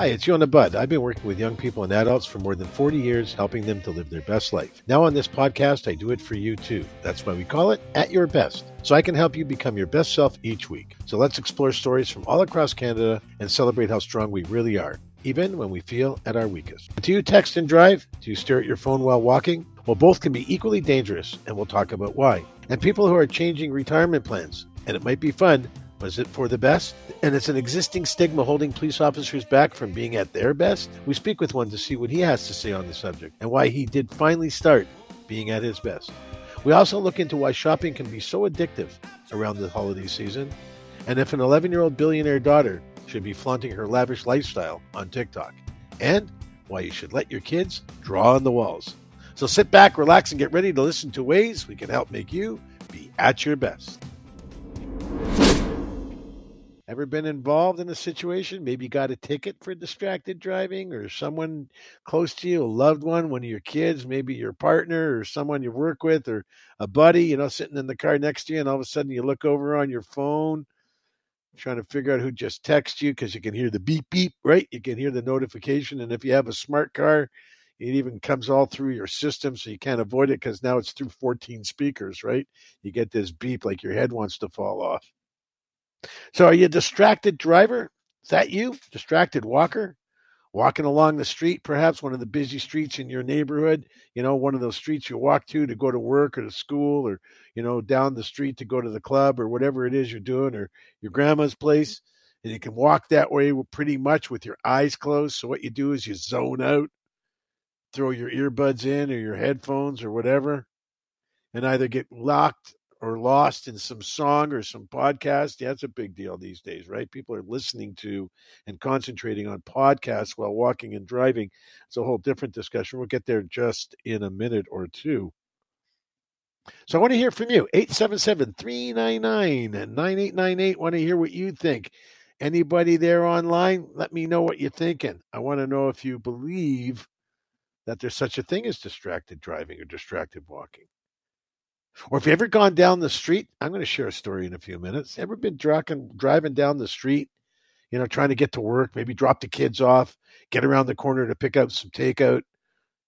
Hi, it's Yona Budd. I've been working with young people and adults for more than 40 years, helping them to live their best life. Now, on this podcast, I do it for you too. That's why we call it At Your Best, so I can help you become your best self each week. So let's explore stories from all across Canada and celebrate how strong we really are, even when we feel at our weakest. Do you text and drive? Do you stare at your phone while walking? Well, both can be equally dangerous, and we'll talk about why. And people who are changing retirement plans, and it might be fun was it for the best? And it's an existing stigma holding police officers back from being at their best? We speak with one to see what he has to say on the subject and why he did finally start being at his best. We also look into why shopping can be so addictive around the holiday season and if an 11 year old billionaire daughter should be flaunting her lavish lifestyle on TikTok and why you should let your kids draw on the walls. So sit back, relax, and get ready to listen to ways we can help make you be at your best. Ever been involved in a situation? Maybe got a ticket for distracted driving, or someone close to you, a loved one, one of your kids, maybe your partner, or someone you work with, or a buddy, you know, sitting in the car next to you, and all of a sudden you look over on your phone, trying to figure out who just texted you because you can hear the beep beep, right? You can hear the notification, and if you have a smart car, it even comes all through your system, so you can't avoid it because now it's through 14 speakers, right? You get this beep like your head wants to fall off. So are you a distracted driver? Is that you? Distracted walker? Walking along the street, perhaps one of the busy streets in your neighborhood, you know, one of those streets you walk to to go to work or to school or, you know, down the street to go to the club or whatever it is you're doing or your grandma's place. And you can walk that way pretty much with your eyes closed. So what you do is you zone out, throw your earbuds in or your headphones or whatever, and either get locked or lost in some song or some podcast. Yeah, it's a big deal these days, right? People are listening to and concentrating on podcasts while walking and driving. It's a whole different discussion. We'll get there just in a minute or two. So I want to hear from you. 877 399 9898. Want to hear what you think. Anybody there online? Let me know what you're thinking. I want to know if you believe that there's such a thing as distracted driving or distracted walking. Or if you ever gone down the street, I'm going to share a story in a few minutes. Ever been driving driving down the street, you know, trying to get to work, maybe drop the kids off, get around the corner to pick up some takeout.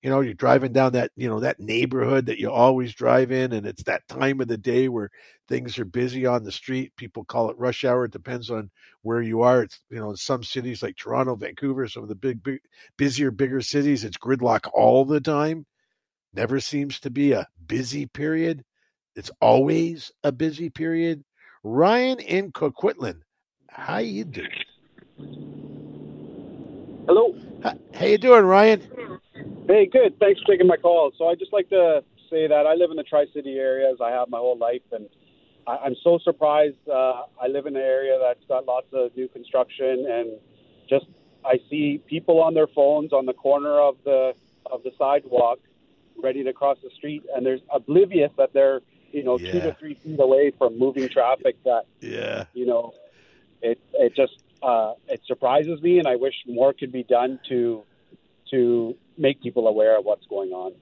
You know, you're driving down that, you know, that neighborhood that you always drive in, and it's that time of the day where things are busy on the street. People call it rush hour. It depends on where you are. It's, you know, in some cities like Toronto, Vancouver, some of the big, big busier, bigger cities, it's gridlock all the time. Never seems to be a busy period it's always a busy period. Ryan in Coquitlam, how you doing? Hello. How you doing, Ryan? Hey, good. Thanks for taking my call. So I just like to say that I live in the Tri-City areas. I have my whole life, and I, am so surprised. Uh, I live in an area that's got lots of new construction, and just I see people on their phones on the corner of the of the sidewalk, ready to cross the street, and they're oblivious that they're you know, yeah. two to three feet away from moving traffic that, yeah, you know, it, it just, uh, it surprises me. And I wish more could be done to, to make people aware of what's going on.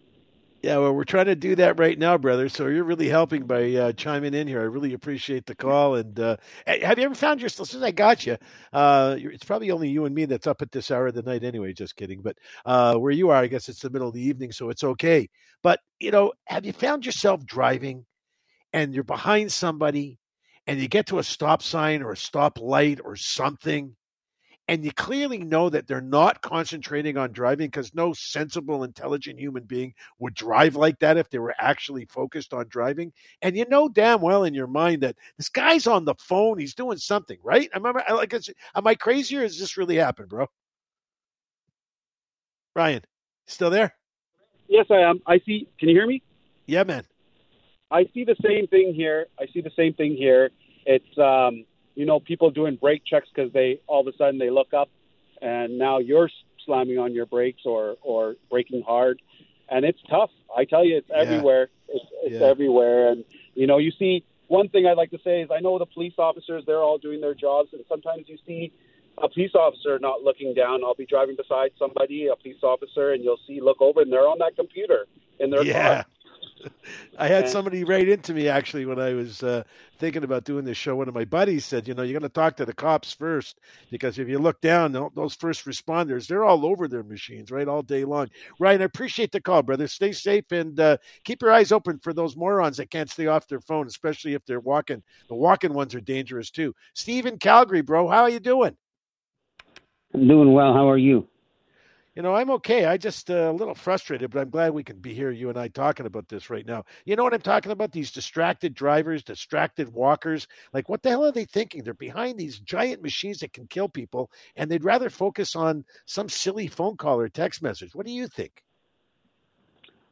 Yeah, well, we're trying to do that right now, brother. So you're really helping by uh, chiming in here. I really appreciate the call. And uh, have you ever found yourself? Since I got you, uh, it's probably only you and me that's up at this hour of the night, anyway. Just kidding. But uh, where you are, I guess it's the middle of the evening, so it's okay. But you know, have you found yourself driving and you're behind somebody and you get to a stop sign or a stop light or something and you clearly know that they're not concentrating on driving because no sensible intelligent human being would drive like that if they were actually focused on driving and you know damn well in your mind that this guy's on the phone he's doing something right? I remember like am i crazy or has this really happened bro? Ryan still there? Yes i am. I see can you hear me? Yeah man I see the same thing here. I see the same thing here. It's um, you know people doing brake checks because they all of a sudden they look up and now you're slamming on your brakes or or braking hard, and it's tough. I tell you, it's yeah. everywhere. It's, it's yeah. everywhere, and you know you see. One thing I'd like to say is I know the police officers; they're all doing their jobs, and sometimes you see a police officer not looking down. I'll be driving beside somebody, a police officer, and you'll see look over, and they're on that computer in their yeah. car I had somebody write into me actually when I was uh, thinking about doing this show. One of my buddies said, "You know, you're going to talk to the cops first because if you look down, those first responders, they're all over their machines, right, all day long." Ryan, I appreciate the call, brother. Stay safe and uh, keep your eyes open for those morons that can't stay off their phone, especially if they're walking. The walking ones are dangerous too. Steve in Calgary, bro, how are you doing? I'm doing well. How are you? You know, I'm okay. I just uh, a little frustrated, but I'm glad we can be here, you and I, talking about this right now. You know what I'm talking about? These distracted drivers, distracted walkers. Like, what the hell are they thinking? They're behind these giant machines that can kill people, and they'd rather focus on some silly phone call or text message. What do you think?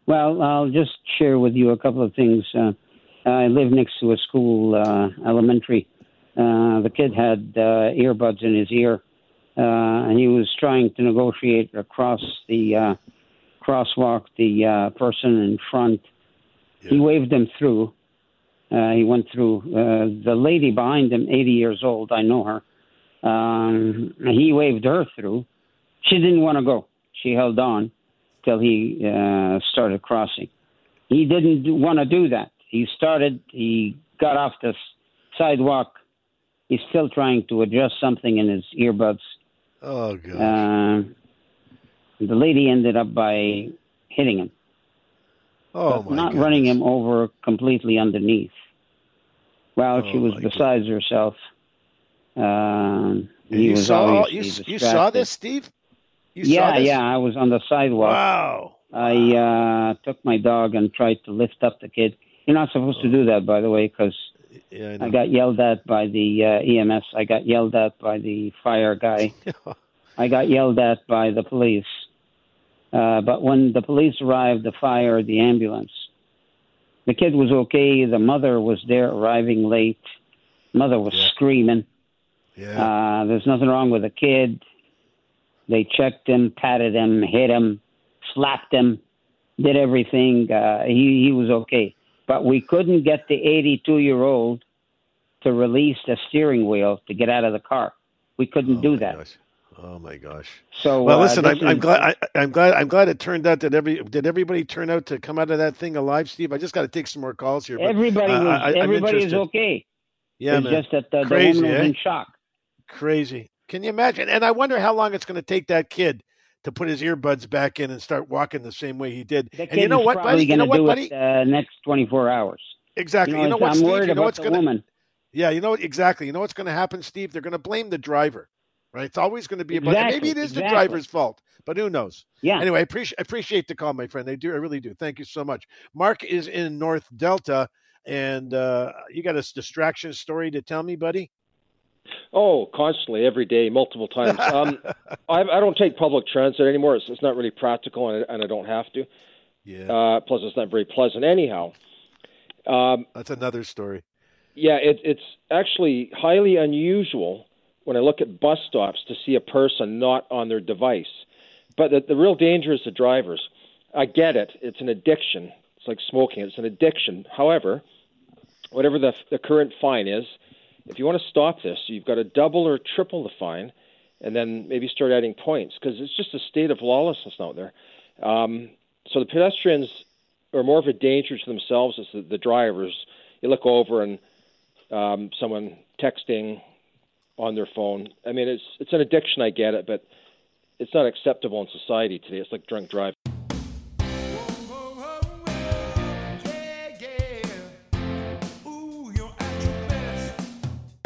Well, I'll just share with you a couple of things. Uh, I live next to a school, uh, elementary. Uh, the kid had uh, earbuds in his ear uh, he was trying to negotiate across the uh, crosswalk the uh, person in front. Yeah. He waved him through. Uh, he went through. Uh, the lady behind him, 80 years old, I know her. Um, he waved her through. She didn't want to go. She held on till he uh, started crossing. He didn't want to do that. He started. He got off the sidewalk. He's still trying to adjust something in his earbuds Oh god. Uh, the lady ended up by hitting him. Oh my Not goodness. running him over completely underneath. Well, oh she was besides goodness. herself. Uh, you saw you, you, saw this, Steve? You yeah, yeah. I was on the sidewalk. Wow. I uh, took my dog and tried to lift up the kid. You're not supposed oh. to do that, by the way, because yeah, I, I, got yelled at by the uh, EMS. I got yelled at by the fire guy. I got yelled at by the police. Uh, but when the police arrived, the fire, the ambulance, the kid was okay. The mother was there, arriving late. Mother was yeah. screaming. Yeah. Uh, there's nothing wrong with the kid. They checked him, patted him, hit him, slapped him, did everything. Uh, he he was okay but we couldn't get the 82 year old to release the steering wheel to get out of the car. We couldn't oh do that. Gosh. Oh my gosh! So well, uh, listen, I'm, is, I'm, glad. I, am glad. I'm glad it turned out that every did everybody turn out to come out of that thing alive, Steve. I just got to take some more calls here. But, everybody was. Uh, I, everybody is okay. Yeah, it's man. just that the, Crazy, the woman was eh? in shock. Crazy. Can you imagine? And I wonder how long it's going to take that kid to put his earbuds back in and start walking the same way he did. The and you know what, buddy? You know what, buddy? It, uh, next 24 hours. Exactly. You know, you know what, I'm Steve? worried you know about what's gonna, woman. Yeah, you know what? Exactly. You know what's going to happen, Steve? They're going to blame the driver, right? It's always going to be about. Exactly, Maybe it is exactly. the driver's fault, but who knows? Yeah. Anyway, I appreciate appreciate the call, my friend. I do. I really do. Thank you so much. Mark is in North Delta, and uh, you got a distraction story to tell me, buddy. Oh, constantly, every day, multiple times. Um, I, I don't take public transit anymore. It's, it's not really practical, and I, and I don't have to. Yeah. Uh, plus, it's not very pleasant anyhow. Um, That's another story. Yeah, it, it's actually highly unusual when I look at bus stops to see a person not on their device. But the, the real danger is the drivers. I get it; it's an addiction. It's like smoking; it's an addiction. However, whatever the, the current fine is, if you want to stop this, you've got to double or triple the fine, and then maybe start adding points because it's just a state of lawlessness out there. Um, so the pedestrians are more of a danger to themselves as the, the drivers. You look over and um, someone texting on their phone. I mean, it's it's an addiction. I get it, but it's not acceptable in society today. It's like drunk driving.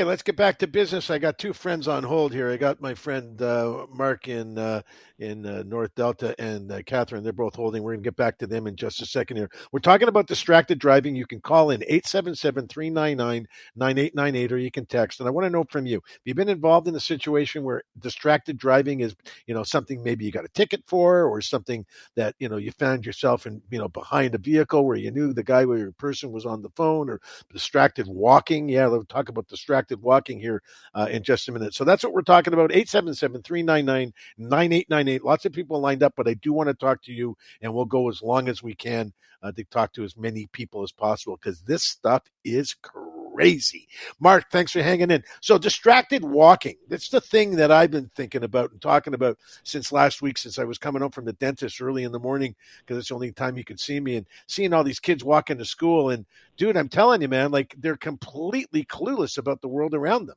Let's get back to business. I got two friends on hold here. I got my friend uh, Mark in uh, in uh, North Delta and uh, Catherine. They're both holding. We're going to get back to them in just a second here. We're talking about distracted driving. You can call in 877-399-9898 or you can text. And I want to know from you, have you been involved in a situation where distracted driving is, you know, something maybe you got a ticket for or something that, you know, you found yourself in, you know, behind a vehicle where you knew the guy or your person was on the phone or distracted walking. Yeah, we'll talk about distracted walking here uh, in just a minute. So that's what we're talking about. 877 399 9898. Lots of people lined up, but I do want to talk to you, and we'll go as long as we can uh, to talk to as many people as possible because this stuff is crazy crazy. Mark, thanks for hanging in. So, distracted walking. That's the thing that I've been thinking about and talking about since last week, since I was coming home from the dentist early in the morning, because it's the only time you could see me, and seeing all these kids walking to school. And, dude, I'm telling you, man, like they're completely clueless about the world around them.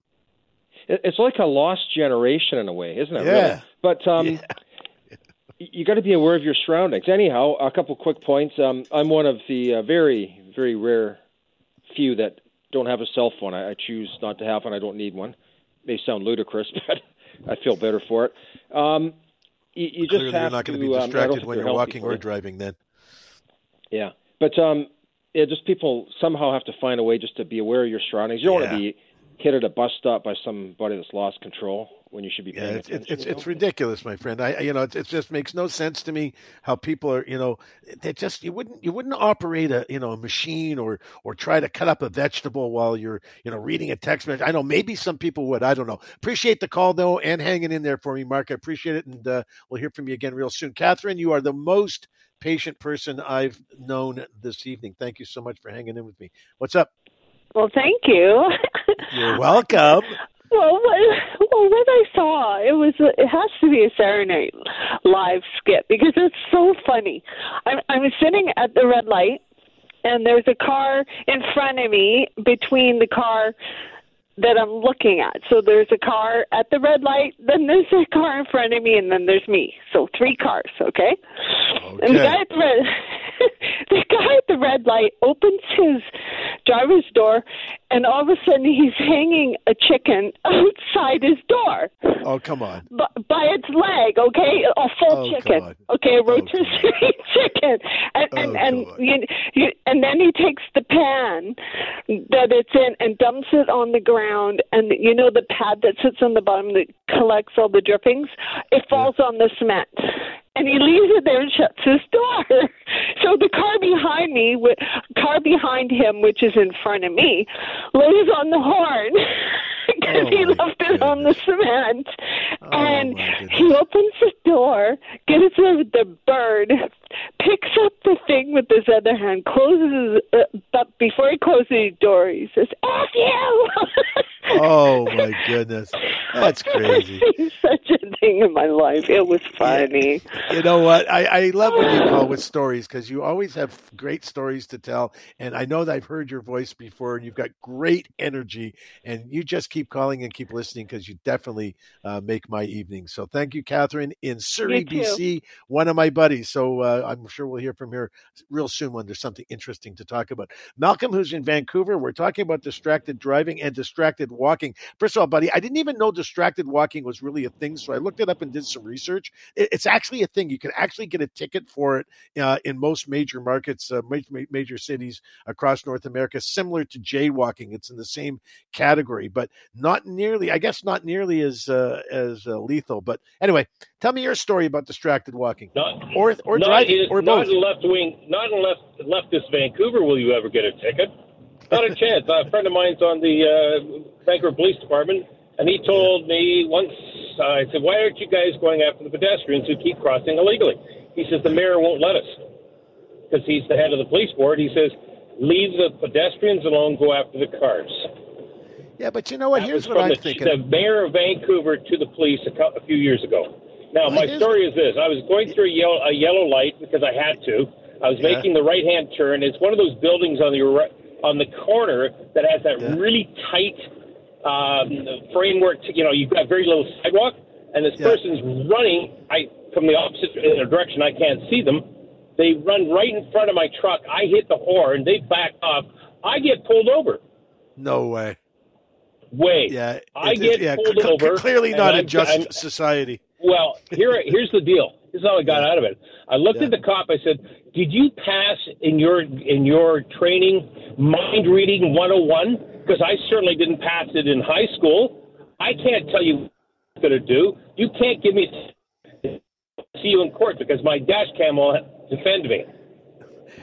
It's like a lost generation in a way, isn't it? Yeah. Really? But um, Yeah. you got to be aware of your surroundings. Anyhow, a couple quick points. Um, I'm one of the uh, very, very rare few that don't have a cell phone. I, I choose not to have one. I don't need one. It may sound ludicrous, but I feel better for it. Um, you, you just Clearly, have you're not going to be um, distracted think when you're walking or driving. Then, Yeah, but um, yeah, just people somehow have to find a way just to be aware of your surroundings. You don't want to be hit at a bus stop by somebody that's lost control when you should be yeah, it's attention. it's, it's ridiculous, my friend. I I- you know it, it just makes no sense to me how people are you know they just you wouldn't you wouldn't operate a you know a machine or or try to cut up a vegetable while you're you know reading a text message. I know maybe some people would. I don't know. Appreciate the call though and hanging in there for me, Mark. I appreciate it, and uh, we'll hear from you again real soon. Catherine, you are the most patient person I've known this evening. Thank you so much for hanging in with me. What's up? Well, thank you. You're welcome. well, what, well, what I saw, it was it has to be a Saturday Night Live skit because it's so funny. I'm I'm sitting at the red light, and there's a car in front of me between the car that I'm looking at. So there's a car at the red light, then there's a car in front of me, and then there's me. So three cars, okay? okay. And the guy at the red, the guy at the red light opens his driver's door, and all of a sudden he's hanging a chicken outside his door Oh come on. by, by its leg, okay, a full Oh, chicken, on. okay, a Oh, rotisserie chicken, and and Oh, and on. you, you, and then he takes the pan that it's in and dumps it on the ground, and you know the pad that sits on the bottom that collects all the drippings, it falls on the cement. And he leaves it there and shuts his door. So the car behind me, car behind him, which is in front of me, lays on the horn because Oh, he left it on the cement. Oh, and he opens the door, gets the, the bird, picks up the thing with his other hand, closes, uh, but before he closes the door, he says, "F you." Oh my goodness, that's crazy. such a thing in my life. It was funny. You know what? I, I love when you call with stories because you always have great stories to tell. And I know that I've heard your voice before, and you've got great energy. And you just keep calling and keep listening because you definitely uh, make my evening. So thank you, Catherine, in Surrey. BC, one of my buddies. So uh, I'm sure we'll hear from her real soon when there's something interesting to talk about. Malcolm, who's in Vancouver, we're talking about distracted driving and distracted walking. First of all, buddy, I didn't even know distracted walking was really a thing. So I looked it up and did some research. It's actually a thing. You can actually get a ticket for it uh, in most major markets, uh, ma- ma- major cities across North America, similar to jaywalking. It's in the same category, but not nearly, I guess, not nearly as uh, as uh, lethal. But anyway, tell me your story about distracted walking, Not, or or not in, or not both. in left wing, not in left leftist Vancouver will you ever get a ticket. Not a chance. a friend of mine's on the uh, Vancouver Police Department, and he told me once. Uh, I said, "Why aren't you guys going after the pedestrians who keep crossing illegally?" He says, "The mayor won't let us because he's the head of the police board." He says, "Leave the pedestrians alone. Go after the cars." Yeah, but you know what? That Here's what I'm the, thinking. the mayor of Vancouver to the police a, cou- a few years ago. Now, my story is this: I was going through a yellow, a yellow light because I had to. I was making the right-hand turn. It's one of those buildings on the on the corner that has that Yeah. really tight um, framework. To, you know, you've got very little sidewalk, and this Yeah. person's running. I from the opposite uh, direction. I can't see them. They run right in front of my truck. I hit the horn. They back off. I get pulled over. No way. Way. Yeah, I it's- get pulled cl- over, Clearly and not a just I'm- society. Well, here, here's the deal. This is how I got out of it. I looked Yeah. at the cop. I said, "Did you pass in your in your training mind reading 101? Because I certainly didn't pass it in high school. I can't tell you what I'm going to do. You can't give me see you in court because my dash cam will defend me."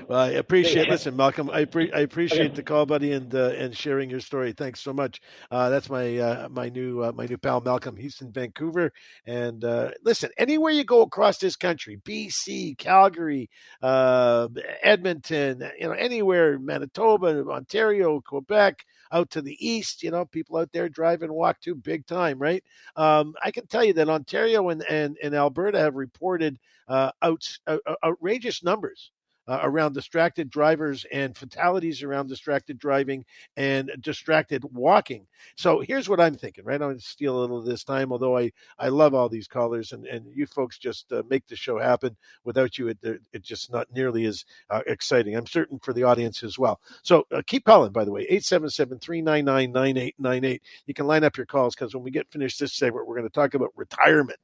Well, I appreciate. Listen, Malcolm, I, pre- I appreciate okay. the call, buddy, and uh, and sharing your story. Thanks so much. Uh, that's my uh, my new uh, my new pal Malcolm. He's in Vancouver, and uh, listen, anywhere you go across this country, BC, Calgary, uh, Edmonton, you know, anywhere, Manitoba, Ontario, Quebec, out to the east, you know, people out there drive and walk too big time, right? Um, I can tell you that Ontario and, and, and Alberta have reported uh, out, uh, outrageous numbers uh, around distracted drivers and fatalities around distracted driving and distracted walking. So here's what I'm thinking, right? I'm going to steal a little of this time, although I, I love all these callers and, and you folks just uh, make the show happen. Without you, it, it's just not nearly as uh, exciting. I'm certain for the audience as well. So uh, keep calling, by the way, 877 399 9898. You can line up your calls because when we get finished this segment, we're going to talk about retirement.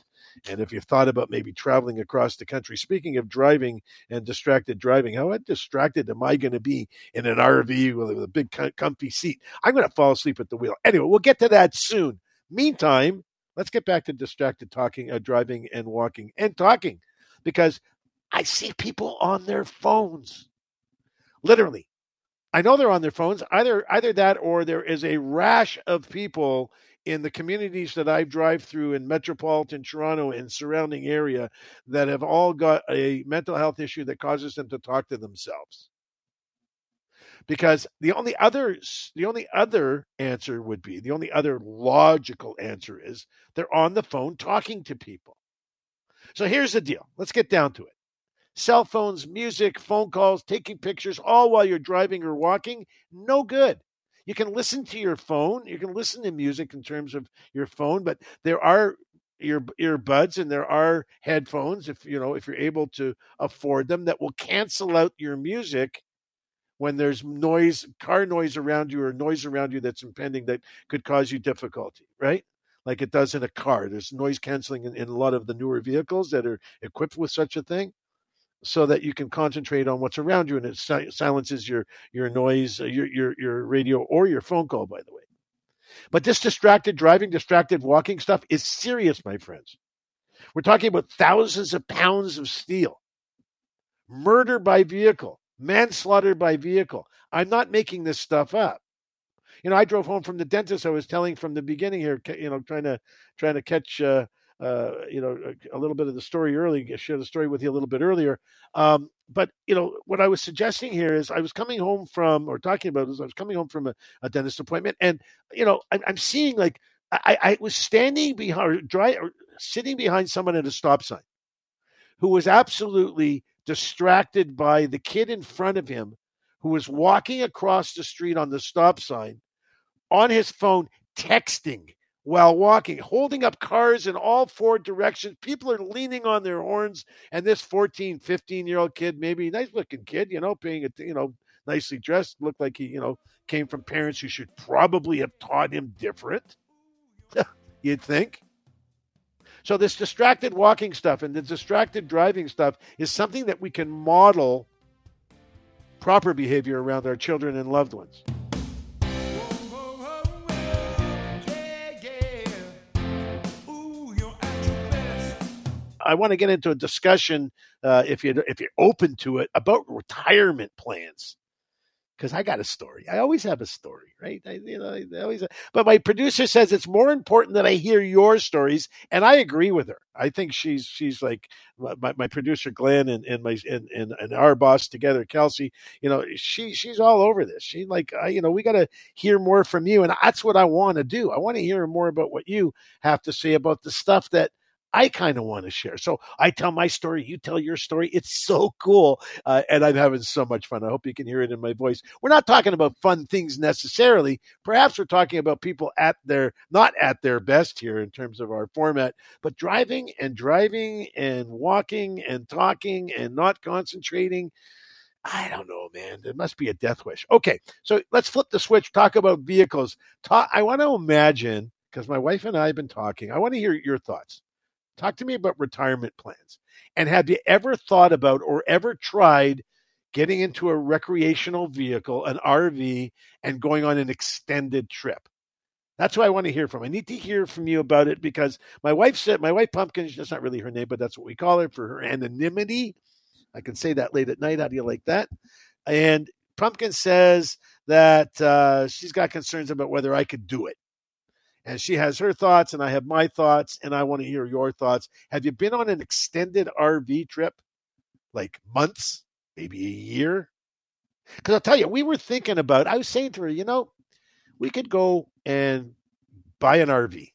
And if you've thought about maybe traveling across the country, speaking of driving and distracted driving, how distracted am I going to be in an RV with a big comfy seat? I'm going to fall asleep at the wheel. Anyway, we'll get to that soon. Meantime, let's get back to distracted talking, uh, driving and walking and talking because I see people on their phones. Literally. I know they're on their phones. Either either that or there is a rash of people in the communities that I drive through in metropolitan Toronto and surrounding area that have all got a mental health issue that causes them to talk to themselves. Because the only other the only other answer would be the only other logical answer is they're on the phone talking to people. So here's the deal. Let's get down to it. Cell phones, music, phone calls, taking pictures, all while you're driving or walking, no good. You can listen to your phone. You can listen to music in terms of your phone, but there are ear earbuds and there are headphones if you know if you're able to afford them that will cancel out your music when there's noise car noise around you or noise around you that's impending that could cause you difficulty right like it does in a car there's noise canceling in, in a lot of the newer vehicles that are equipped with such a thing so that you can concentrate on what's around you and it si- silences your your noise uh, your, your your radio or your phone call by the way. But this distracted driving distracted walking stuff is serious my friends. We're talking about thousands of pounds of steel. Murder by vehicle manslaughter by vehicle. I'm not making this stuff up. You know i drove home from the dentist i was telling from the beginning here you know trying to trying to catch uh, uh, you know, a, little bit of the story early, share the story with you a little bit earlier. Um, but, you know, what I was suggesting here is I was coming home from, or talking about is I was coming home from a, a dentist appointment and, you know, I, I'm seeing like, I, I was standing behind, dry, sitting behind someone at a stop sign who was absolutely distracted by the kid in front of him who was walking across the street on the stop sign on his phone texting while walking, holding up cars in all four directions. People are leaning on their horns, and this 14, 15 year old kid, maybe nice looking kid, you know, being a, you know, nicely dressed, looked like he, you know, came from parents who should probably have taught him different. You'd think. So this distracted walking stuff and the distracted driving stuff is something that we can model proper behavior around our children and loved ones. I want to get into a discussion, uh, if you if you're open to it, about retirement plans. Because I got a story. I always have a story, right? I, you know, I always. But my producer says it's more important that I hear your stories, and I agree with her. I think she's she's like my, my producer Glenn and, and my and, and, and our boss together, Kelsey. You know, she she's all over this. She like, I, you know, we got to hear more from you, and that's what I want to do. I want to hear more about what you have to say about the stuff that I kind of want to share. So I tell my story, you tell your story. It's so cool. Uh, and I'm having so much fun. I hope you can hear it in my voice. We're not talking about fun things necessarily. Perhaps we're talking about people at their, not at their best here in terms of our format, but driving and driving and walking and talking and not concentrating. I don't know, man. It must be a death wish. Okay, so let's flip the switch. Talk about vehicles. Talk, I want to imagine because my wife and I have been talking. I want to hear your thoughts. Talk to me about retirement plans. And have you ever thought about or ever tried getting into a recreational vehicle, an RV, and going on an extended trip? That's what I want to hear from. I need to hear from you about it because my wife said, my wife Pumpkin, that's not really her name, but that's what we call her for her anonymity. I can say that late at night. How do you like that? And Pumpkin says that uh, she's got concerns about whether I could do it. And she has her thoughts, and I have my thoughts, and I want to hear your thoughts. Have you been on an extended RV trip, like months, maybe a year? Because I'll tell you, we were thinking about, I was saying to her, you know, we could go and buy an RV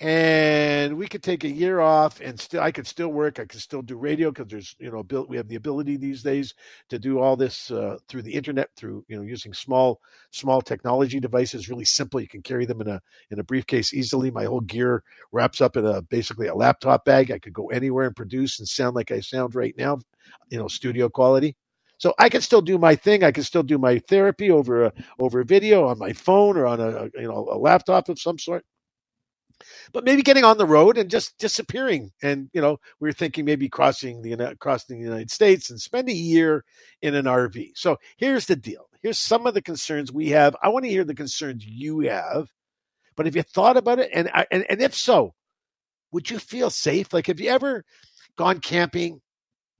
and we could take a year off and still i could still work i could still do radio because there's you know built we have the ability these days to do all this uh, through the internet through you know using small small technology devices really simple you can carry them in a in a briefcase easily. My whole gear wraps up in a basically a laptop bag. I could go anywhere and produce and sound like i sound right now you know studio quality. So I can still do my thing. I can still do my therapy over a over a video on my phone or on a you know a laptop of some sort but maybe getting on the road and just disappearing. And you know, we are thinking maybe crossing the crossing the United States and spend a year in an RV. So here's the deal. Here's some of the concerns we have. I want to hear the concerns you have. But have you thought about it? And and and if so, would you feel safe? Like, have you ever gone camping?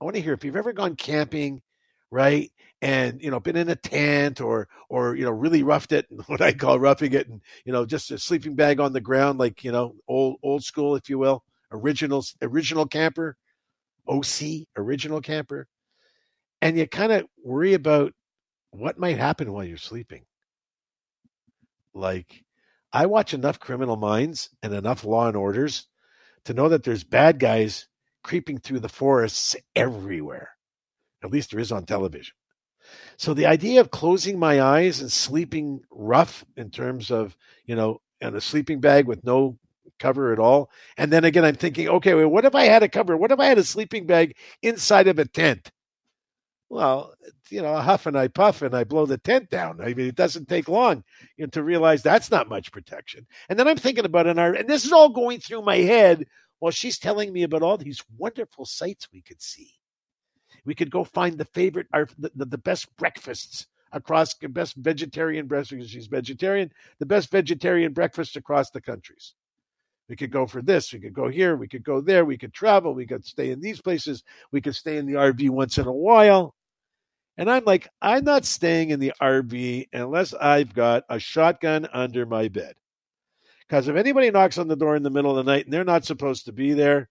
I want to hear if you've ever gone camping, right? And you know been in a tent or or you know really roughed it what i call roughing it and you know just a sleeping bag on the ground like you know old old school if you will original original camper oc original camper. And you kind of worry about what might happen while you're sleeping. Like i watch enough criminal minds and enough law and orders to know that there's bad guys creeping through the forests everywhere at least there is on television so the idea of closing my eyes and sleeping rough in terms of, you know, in a sleeping bag with no cover at all. And then again, I'm thinking, okay, well, what if I had a cover? What if I had a sleeping bag inside of a tent? Well, you know, I huff and I puff and I blow the tent down. I mean, it doesn't take long you know, to realize that's not much protection. And then I'm thinking about it, and this is all going through my head while she's telling me about all these wonderful sights we could see. We could go find the favorite, our, the, the, best breakfasts across the best vegetarian breakfast. She's vegetarian, the best vegetarian breakfast across the countries. We could go for this. We could go here. We could go there. We could travel. We could stay in these places. We could stay in the RV once in a while. And I'm like, I'm not staying in the RV unless I've got a shotgun under my bed. Because if anybody knocks on the door in the middle of the night and they're not supposed to be there,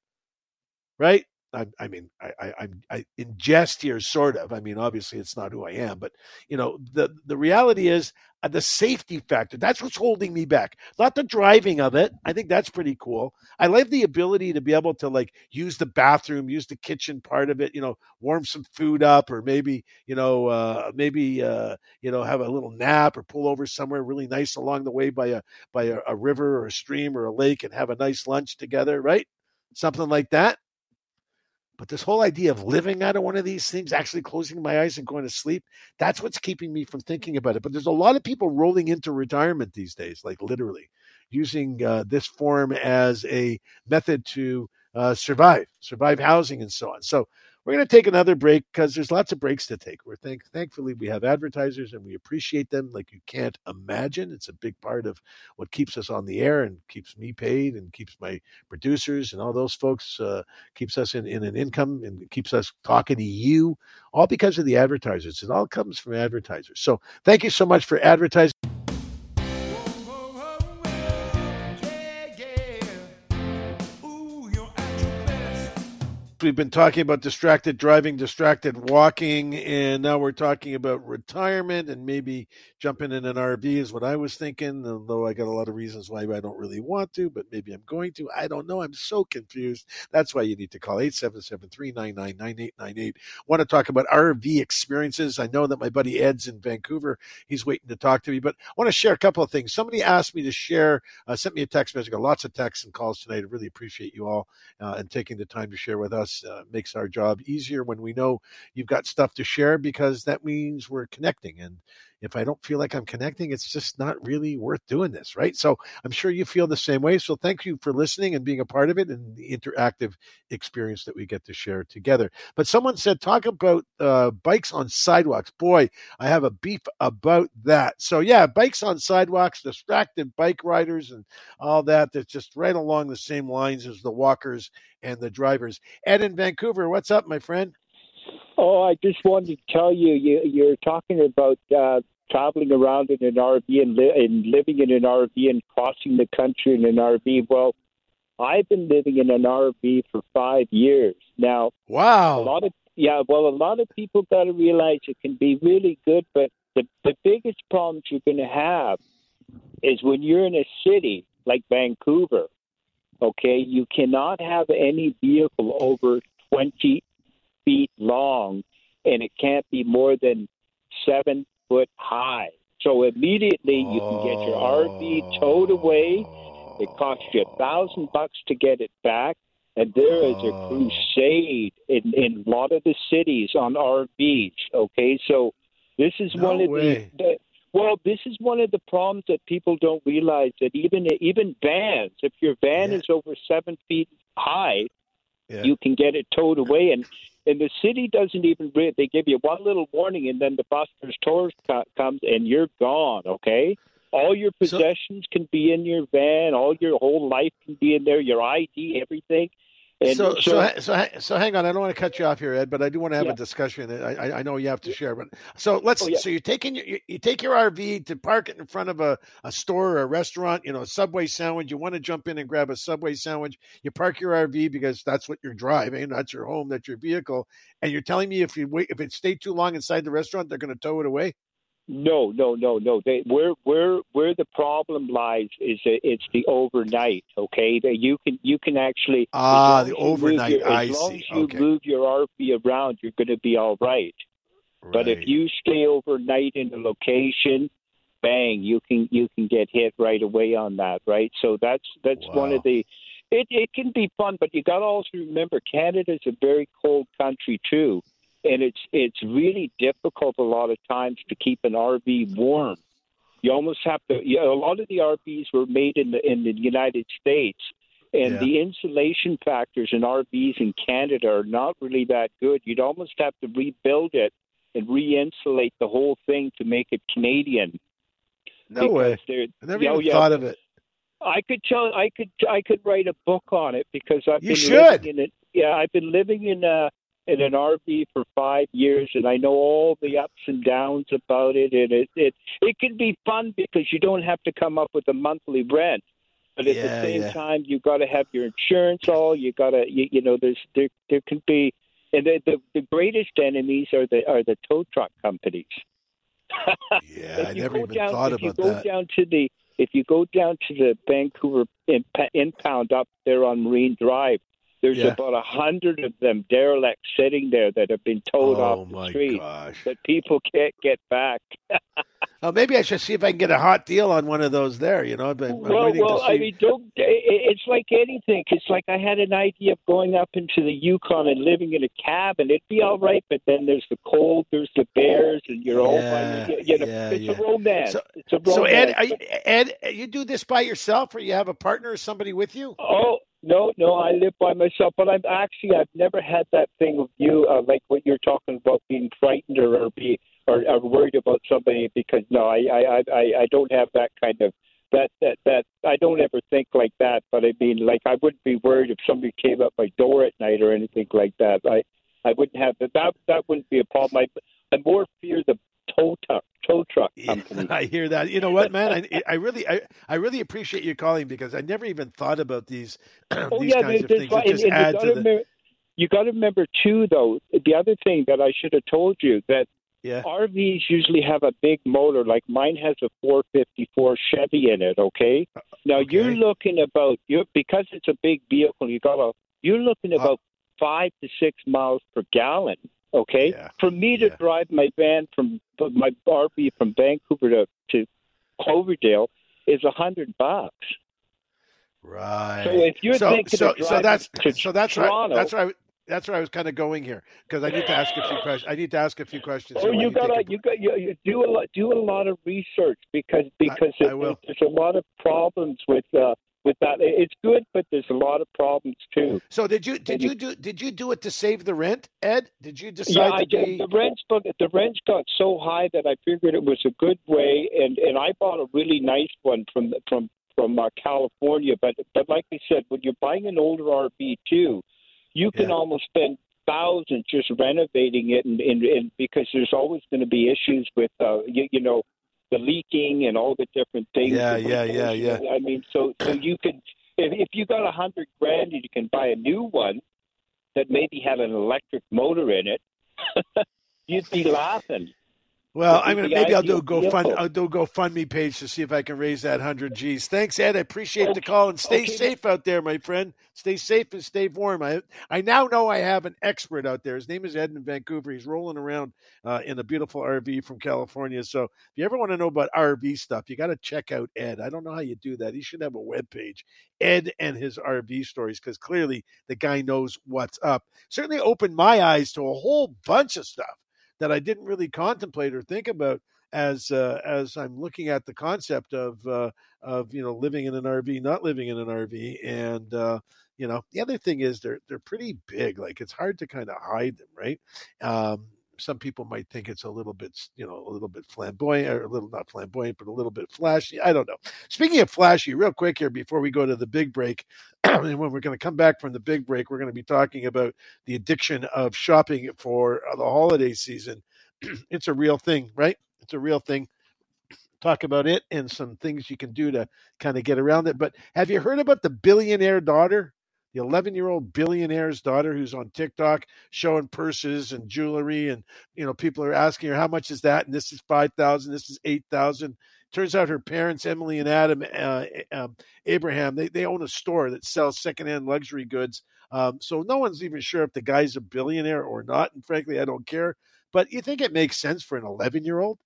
right? I, I mean, I, I, I ingest here, sort of. I mean, obviously, it's not who I am, but you know, the the reality is uh, the safety factor. That's what's holding me back, not the driving of it. I think that's pretty cool. I like the ability to be able to like use the bathroom, use the kitchen part of it. You know, warm some food up, or maybe you know, uh, maybe uh, you know, have a little nap or pull over somewhere really nice along the way by a by a, a river or a stream or a lake and have a nice lunch together, right? Something like that but this whole idea of living out of one of these things, actually closing my eyes and going to sleep, that's what's keeping me from thinking about it. But there's a lot of people rolling into retirement these days, like literally using uh, this form as a method to uh, survive, survive housing, and so on. So we're going to take another break because there's lots of breaks to take. We're thank- thankfully we have advertisers and we appreciate them like you can't imagine. It's a big part of what keeps us on the air and keeps me paid and keeps my producers and all those folks uh, keeps us in, in an income and keeps us talking to you all because of the advertisers. It all comes from advertisers. So thank you so much for advertising. We've been talking about distracted driving, distracted walking, and now we're talking about retirement and maybe jumping in an RV is what I was thinking. Although I got a lot of reasons why I don't really want to, but maybe I'm going to. I don't know. I'm so confused. That's why you need to call 877-399-9898. Want to talk about RV experiences? I know that my buddy Ed's in Vancouver. He's waiting to talk to me, but I want to share a couple of things. Somebody asked me to share, uh, sent me a text message. I got lots of texts and calls tonight. I really appreciate you all uh, and taking the time to share with us us uh, makes our job easier when we know you've got stuff to share because that means we're connecting. And if I don't feel like I'm connecting, it's just not really worth doing this, right? So I'm sure you feel the same way. So thank you for listening and being a part of it and the interactive experience that we get to share together. But someone said, talk about uh, bikes on sidewalks. Boy, I have a beef about that. So yeah, bikes on sidewalks, distracted bike riders, and all that. That's just right along the same lines as the walkers and the drivers. Ed in Vancouver, what's up, my friend? Oh, I just wanted to tell you, you you're talking about uh, traveling around in an RV and, li- and living in an RV and crossing the country in an RV. Well, I've been living in an RV for five years now. Wow. A lot of yeah, well, a lot of people got to realize it can be really good, but the the biggest problems you're going to have is when you're in a city like Vancouver. Okay, you cannot have any vehicle over 20 feet long, and it can't be more than seven foot high. So immediately you can get your RV towed away. It costs you a thousand bucks to get it back. And there is a Oh. crusade in, in a lot of the cities on RVs. Okay, so this is No one of way. the, the well, this is one of the problems that people don't realize that even even vans, if your van Yeah. is over seven feet high, Yeah. you can get it towed away. And and the city doesn't even re- they give you one little warning, and then the buster's tours co- comes and you're gone. Okay, all your So- possessions can be in your van, all your whole life can be in there, your ID, everything. So, so, so, so, so, hang on. I don't want to cut you off here, Ed, but I do want to have Yeah. a discussion. I, I, I know you have to share, but so let's. Oh, yeah. So you're taking your, you, you take your RV to park it in front of a, a store or a restaurant. You know, a Subway sandwich. You want to jump in and grab a Subway sandwich. You park your RV because that's what you're driving. That's your home. That's your vehicle. And you're telling me if you wait, if it stayed too long inside the restaurant, they're going to tow it away. No, no, no, no. They, where where where the problem lies is that it's the overnight. Okay, that you can you can actually Ah, the long as you move overnight. Your, I as long see. as you Okay. move your RV around, you're going to be all right. But if you stay overnight in a location, bang, you can you can get hit right away on that, right? So that's that's one of the. It it can be fun, but you got to also remember Canada's a very cold country too, and it's it's really difficult a lot of times to keep an RV warm. You almost have to. You know, a lot of the RVs were made in the in the United States, and Yeah. the insulation factors in RVs in Canada are not really that good. You'd almost have to rebuild it and re-insulate the whole thing to make it Canadian. no way. I never oh, even yeah. thought of it. I could tell. I could. I could write a book on it because I've You been should. living in it. Yeah, I've been living in a in an RV for five years, and I know all the ups and downs about it. And it it it can be fun because you don't have to come up with a monthly rent, but at Yeah, the same yeah. time, you got to have your insurance. All you got to you, you know. There's there there can be, and the, the the greatest enemies are the are the tow truck companies. Yeah, I never even down, thought if you go that. down to the if you go down to the Vancouver imp- impound up there on Marine Drive, there's Yeah. about a hundred of them derelict sitting there that have been towed oh off the my street gosh. that people can't get back. Oh, maybe I should see if I can get a hot deal on one of those there. You know, I've been well, waiting well, to see. I mean, don't. It's like anything. It's like I had an idea of going up into the Yukon and living in a cabin. It'd be all right, but then there's the cold, there's the bears, and you're all Yeah, by you, know. yeah, it's yeah. a romance. So- it's a romance. so Ed, are you, Ed, you do this by yourself, or you have a partner or somebody with you? Oh no, no, I live by myself. But I'm actually I've never had that thing of you uh, like what you're talking about being frightened or, or be or, or worried about somebody because no, I, I I I- don't have that kind of that that that I don't ever think like that. But I mean, like I wouldn't be worried if somebody came up my door at night or anything like that. I I wouldn't have that. That that wouldn't be a problem. I I more fear the tow truck tow truck company. I hear that. You know what, man? I, I really, I, I really appreciate you calling because I never even thought about these, Oh these yeah, kinds of things just and, add you gotta the. remember, you got to remember too, though. The other thing that I should have told you that Yeah. RVs usually have a big motor. Like mine has a 454 Chevy in it. Okay. Now you're looking about you because it's a big vehicle. You got to you're looking Uh, about five to six miles per gallon. Okay. Yeah, For me to yeah. drive my van from my RV from Vancouver to to Cloverdale is a hundred bucks. Right. So if you're so, thinking so, so that's to so that's right. That's right. That's where I was kind of going here because I need to ask a few questions. I need to ask a few questions. Oh, you gotta, a- you got, you, you do a lot, do a lot of research because because I it, will. there's a lot of problems with uh, with that. It's good, but there's a lot of problems too. So did you did you do did you do it to save the rent, Ed? Did you decide Yeah, to I be? The rents, but the rents got so high that I figured it was a good way, and and I bought a really nice one from from from uh, California. But but like I said, when you're buying an older RV too, you can Yeah. almost spend thousands just renovating it, and, and, and because there's always going to be issues with, uh, you, you know, the leaking and all the different things. Yeah, yeah, yeah, yeah. I mean, so so you could if, if you got a hundred grand and you can buy a new one that maybe had an electric motor in it, you'd be laughing. Well, I'm gonna maybe I'll do a GoFund. I'll do a GoFundMe page to see if I can raise that hundred G's. Thanks, Ed. I appreciate the call and stay Okay. safe out there, my friend. Stay safe and stay warm. I I now know I have an expert out there. His name is Ed in Vancouver. He's rolling around uh, in a beautiful RV from California. So if you ever want to know about RV stuff, you got to check out Ed. I don't know how you do that. He should have a web page, Ed and his RV stories, because clearly the guy knows what's up. Certainly opened my eyes to a whole bunch of stuff that I didn't really contemplate or think about as uh, as I'm looking at the concept of uh, of you know living in an RV, not living in an RV, and uh, you know the other thing is they're they're pretty big. Like it's hard to kind of hide them, right? Um, some people might think it's a little bit you know a little bit flamboyant or a little not flamboyant, but a little bit flashy. I don't know. Speaking of flashy, real quick here before we go to the big break, and when we're going to come back from the big break, we're going to be talking about the addiction of shopping for uh, the holiday season. it's a real thing, right? It's a real thing. Talk about it and some things you can do to kind of get around it. But have you heard about the billionaire daughter? The 11 year old billionaire's daughter who's on TikTok showing purses and jewelry. And, you know, people are asking her, how much is that? And this is 5,000. This is 8,000. Turns out her parents, Emily and Adam uh, um, Abraham, they, they own a store that sells secondhand luxury goods. Um, so no one's even sure if the guy's a billionaire or not. And frankly, I don't care. But you think it makes sense for an 11 year old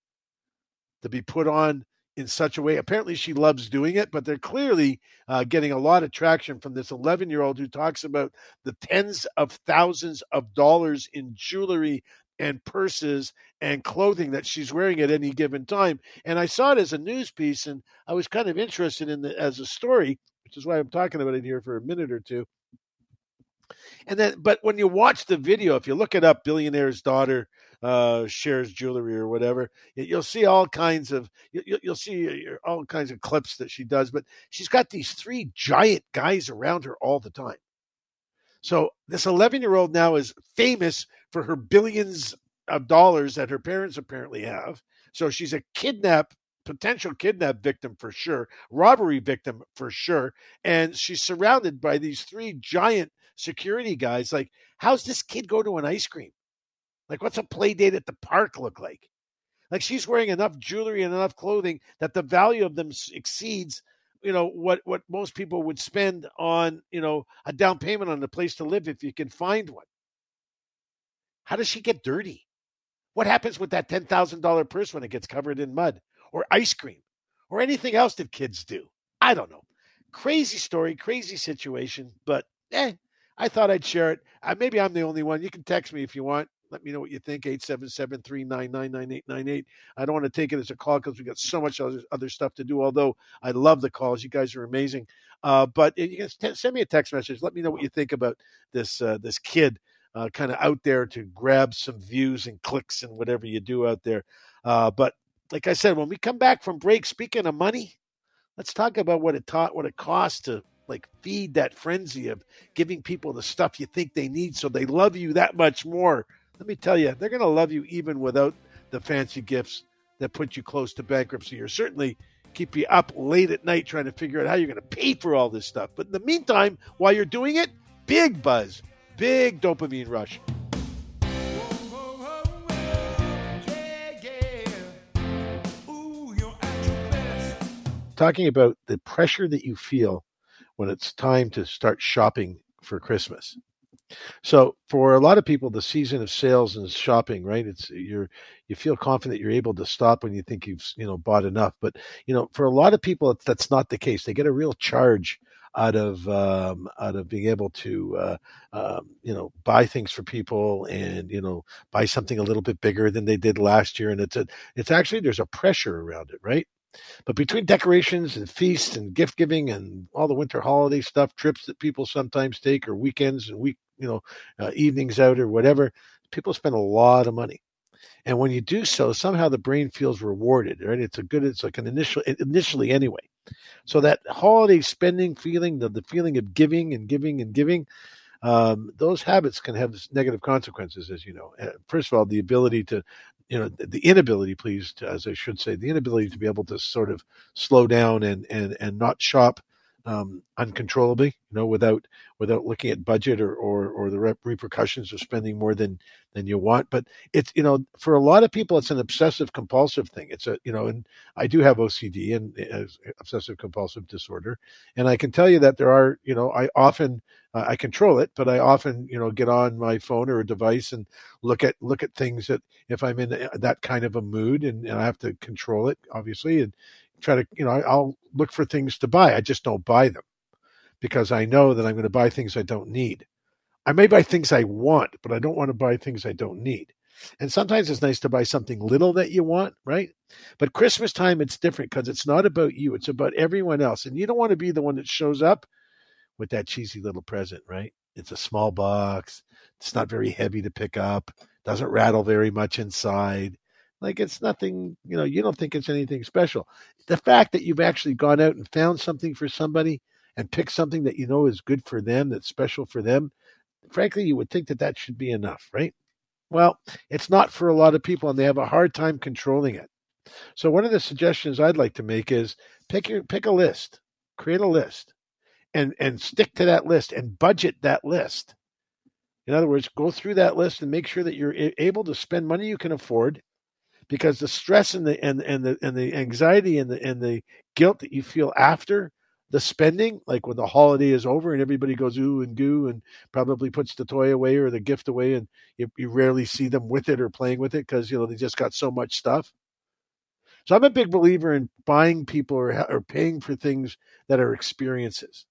to be put on in such a way? Apparently, she loves doing it, but they're clearly uh, getting a lot of traction from this 11 year old who talks about the tens of thousands of dollars in jewelry and purses and clothing that she's wearing at any given time. And I saw it as a news piece, and I was kind of interested in it as a story, which is why I'm talking about it here for a minute or two. And then, but when you watch the video, if you look it up, billionaire's daughter uh, shares jewelry or whatever, you'll see all kinds of you- you- you'll see uh, all kinds of clips that she does. But she's got these three giant guys around her all the time. So this 11 year old now is famous for her billions of dollars that her parents apparently have. So she's a kidnap potential kidnap victim for sure, robbery victim for sure, and she's surrounded by these three giant security guys. Like, how's this kid go to an ice cream? Like, what's a play date at the park look like? Like, she's wearing enough jewelry and enough clothing that the value of them exceeds, you know, what what most people would spend on, you know, a down payment on a place to live if you can find one. How does she get dirty? What happens with that ten thousand dollar purse when it gets covered in mud or ice cream or anything else that kids do? I don't know. Crazy story, crazy situation, but eh, I thought I'd share it. Uh, maybe I'm the only one. You can text me if you want. Let me know what you think. 877 399 9898. I don't want to take it as a call because we got so much other, other stuff to do, although I love the calls. You guys are amazing. Uh, but you can t- send me a text message. Let me know what you think about this uh, this kid uh, kind of out there to grab some views and clicks and whatever you do out there. Uh, but like I said, when we come back from break, speaking of money, let's talk about what it taught, what it costs to like feed that frenzy of giving people the stuff you think they need so they love you that much more. Let me tell you, they're going to love you even without the fancy gifts that put you close to bankruptcy or certainly keep you up late at night trying to figure out how you're going to pay for all this stuff. But in the meantime, while you're doing it, big buzz, big dopamine rush. Talking about the pressure that you feel when it's time to start shopping for Christmas. So for a lot of people, the season of sales and shopping, right? It's you're you feel confident you're able to stop when you think you've you know bought enough. But you know, for a lot of people, that's not the case. They get a real charge out of um, out of being able to uh, um, you know buy things for people and you know buy something a little bit bigger than they did last year. And it's a it's actually there's a pressure around it, right? But between decorations and feasts and gift giving and all the winter holiday stuff, trips that people sometimes take, or weekends and week, you know, uh, evenings out or whatever, people spend a lot of money. And when you do so, somehow the brain feels rewarded, right? It's a good, it's like an initial, initially anyway. So that holiday spending feeling, the, the feeling of giving and giving and giving, um, those habits can have negative consequences, as you know. Uh, first of all, the ability to, you know, the inability, please, to, as I should say, the inability to be able to sort of slow down and and and not shop um, uncontrollably, you know, without without looking at budget or or, or the rep- repercussions of spending more than than you want. But it's you know, for a lot of people, it's an obsessive compulsive thing. It's a you know, and I do have OCD and uh, obsessive compulsive disorder, and I can tell you that there are you know, I often uh, I control it, but I often you know get on my phone or a device and look at look at things that if I'm in uh, that kind of a mood and, and I have to control it, obviously, and try to, you know, I'll look for things to buy. I just don't buy them because I know that I'm going to buy things I don't need. I may buy things I want, but I don't want to buy things I don't need. And sometimes it's nice to buy something little that you want, right? But Christmas time, it's different because it's not about you, it's about everyone else. And you don't want to be the one that shows up with that cheesy little present, right? It's a small box, it's not very heavy to pick up, doesn't rattle very much inside. Like it's nothing, you know, you don't think it's anything special. The fact that you've actually gone out and found something for somebody and picked something that you know is good for them, that's special for them, frankly, you would think that that should be enough, right? Well, it's not for a lot of people and they have a hard time controlling it. So one of the suggestions I'd like to make is pick your pick a list, create a list and and stick to that list and budget that list. In other words, go through that list and make sure that you're able to spend money you can afford because the stress and the and and the and the anxiety and the and the guilt that you feel after the spending, like when the holiday is over and everybody goes ooh and goo and probably puts the toy away or the gift away, and you, you rarely see them with it or playing with it because you know they just got so much stuff. So I'm a big believer in buying people or, or paying for things that are experiences,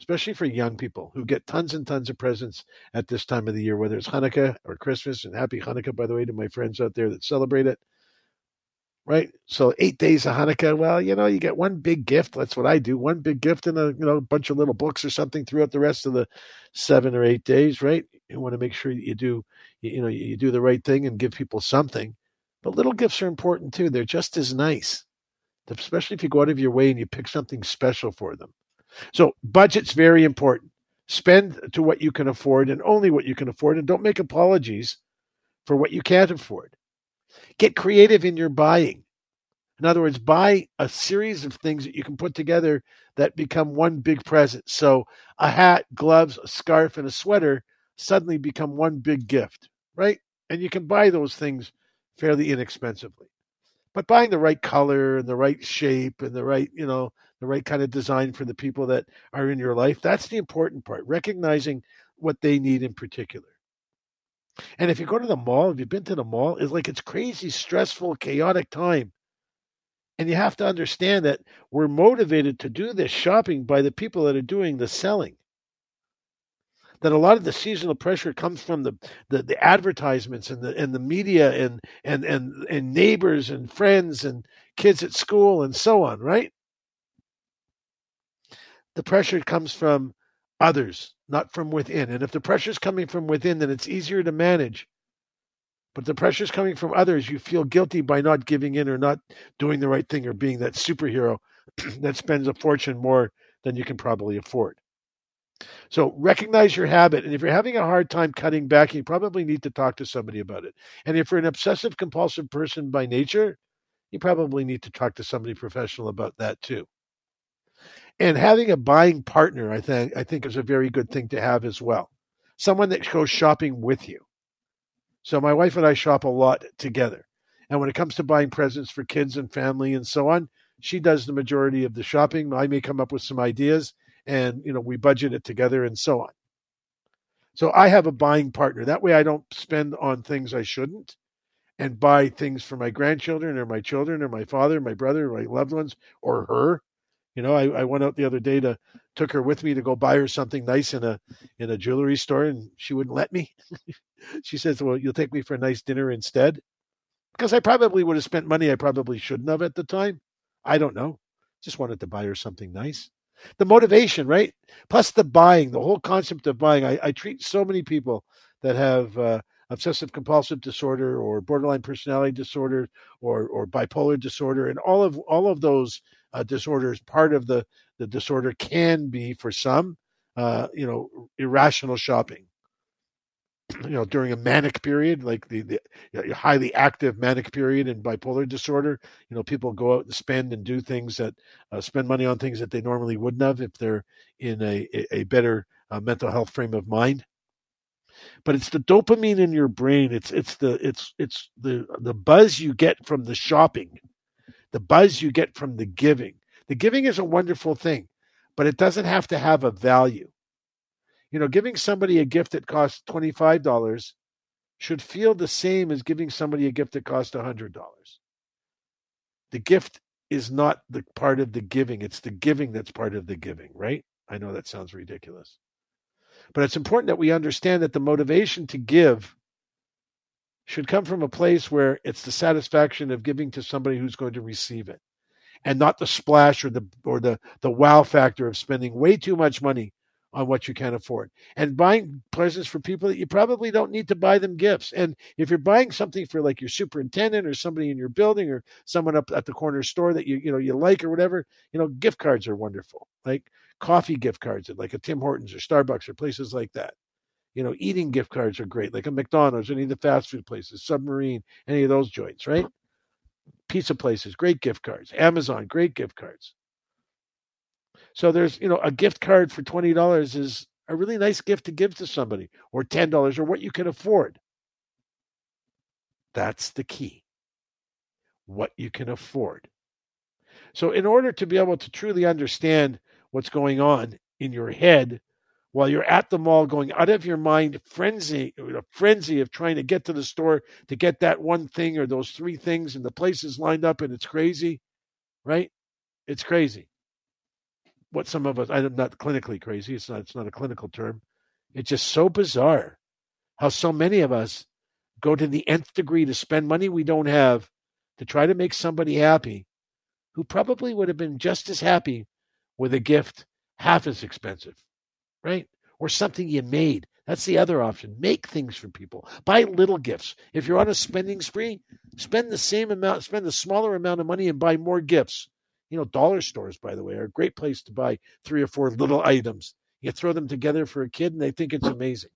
especially for young people who get tons and tons of presents at this time of the year, whether it's Hanukkah or Christmas. And happy Hanukkah, by the way, to my friends out there that celebrate it right? So eight days of Hanukkah. Well, you know, you get one big gift. That's what I do. One big gift and a you know bunch of little books or something throughout the rest of the seven or eight days, right? You want to make sure you do you know you do the right thing and give people something. But little gifts are important too. They're just as nice, especially if you go out of your way and you pick something special for them. So budget's very important. Spend to what you can afford and only what you can afford, and don't make apologies for what you can't afford. Get creative in your buying. In other words, buy a series of things that you can put together that become one big present. So a hat, gloves, a scarf, and a sweater suddenly become one big gift, right? And you can buy those things fairly inexpensively. But buying the right color and the right shape and the right, you know, the right kind of design for the people that are in your life, that's the important part. Recognizing what they need in particular. And if you go to the mall, if you've been to the mall, it's like it's crazy, stressful, chaotic time. And you have to understand that we're motivated to do this shopping by the people that are doing the selling. That a lot of the seasonal pressure comes from the, the, the advertisements and the and the media and, and and and neighbors and friends and kids at school and so on, right? The pressure comes from others, not from within. And if the pressure is coming from within, then it's easier to manage. But the pressure is coming from others. You feel guilty by not giving in or not doing the right thing or being that superhero that spends a fortune more than you can probably afford. So recognize your habit. And if you're having a hard time cutting back, you probably need to talk to somebody about it. And if you're an obsessive compulsive person by nature, you probably need to talk to somebody professional about that too. And having a buying partner, I think, I think is a very good thing to have as well. Someone that goes shopping with you. So my wife and I shop a lot together. And when it comes to buying presents for kids and family and so on, she does the majority of the shopping. I may come up with some ideas and you know we budget it together and so on. So I have a buying partner. That way I don't spend on things I shouldn't and buy things for my grandchildren or my children or my father, my brother, my loved ones, or her you know, I, I went out the other day to took her with me to go buy her something nice in a in a jewelry store, and she wouldn't let me. she says, "Well, you'll take me for a nice dinner instead," because I probably would have spent money I probably shouldn't have at the time. I don't know. Just wanted to buy her something nice. The motivation, right? Plus the buying, the whole concept of buying. I, I treat so many people that have uh, obsessive compulsive disorder or borderline personality disorder or or bipolar disorder, and all of all of those uh, disorders. Part of the, the disorder can be, for some, uh, you know, irrational shopping. You know, during a manic period, like the, the highly active manic period in bipolar disorder, you know, people go out and spend and do things that uh, spend money on things that they normally wouldn't have if they're in a a better uh, mental health frame of mind but it's the dopamine in your brain it's it's the it's it's the the buzz you get from the shopping the buzz you get from the giving. The giving is a wonderful thing but it doesn't have to have a value. You know giving somebody a gift that costs $25 should feel the same as giving somebody a gift that costs $100 the gift is not the part of the giving it's the giving that's part of the giving right? I know that sounds ridiculous. But it's important that we understand that the motivation to give should come from a place where it's the satisfaction of giving to somebody who's going to receive it and not the splash or the or the the wow factor of spending way too much money on what you can't afford. And buying presents for people that you probably don't need to buy them gifts. And if you're buying something for like your superintendent or somebody in your building or someone up at the corner store that you you know you like or whatever you know gift cards are wonderful. Like coffee gift cards at like a Tim Hortons or Starbucks or places like that. You know, eating gift cards are great, like a McDonald's, any of the fast food places, Submarine, any of those joints, right? Pizza places, great gift cards. Amazon, great gift cards. So there's, you know, a gift card for twenty dollars is a really nice gift to give to somebody, or ten dollars, or what you can afford. That's the key. What you can afford. So, in order to be able to truly understand what's going on in your head while you're at the mall going out of your mind frenzy a frenzy of trying to get to the store to get that one thing or those three things and the place is lined up and it's crazy right? It's crazy. What some of us i'm not clinically crazy it's not it's not a clinical term. It's just so bizarre how so many of us go to the nth degree to spend money we don't have to try to make somebody happy who probably would have been just as happy with a gift half as expensive, right? Or something you made. That's the other option. Make things for people. Buy little gifts. If you're on a spending spree, spend the same amount, spend a smaller amount of money and buy more gifts. You know, dollar stores, by the way, are a great place to buy three or four little items. You throw them together for a kid and they think it's amazing.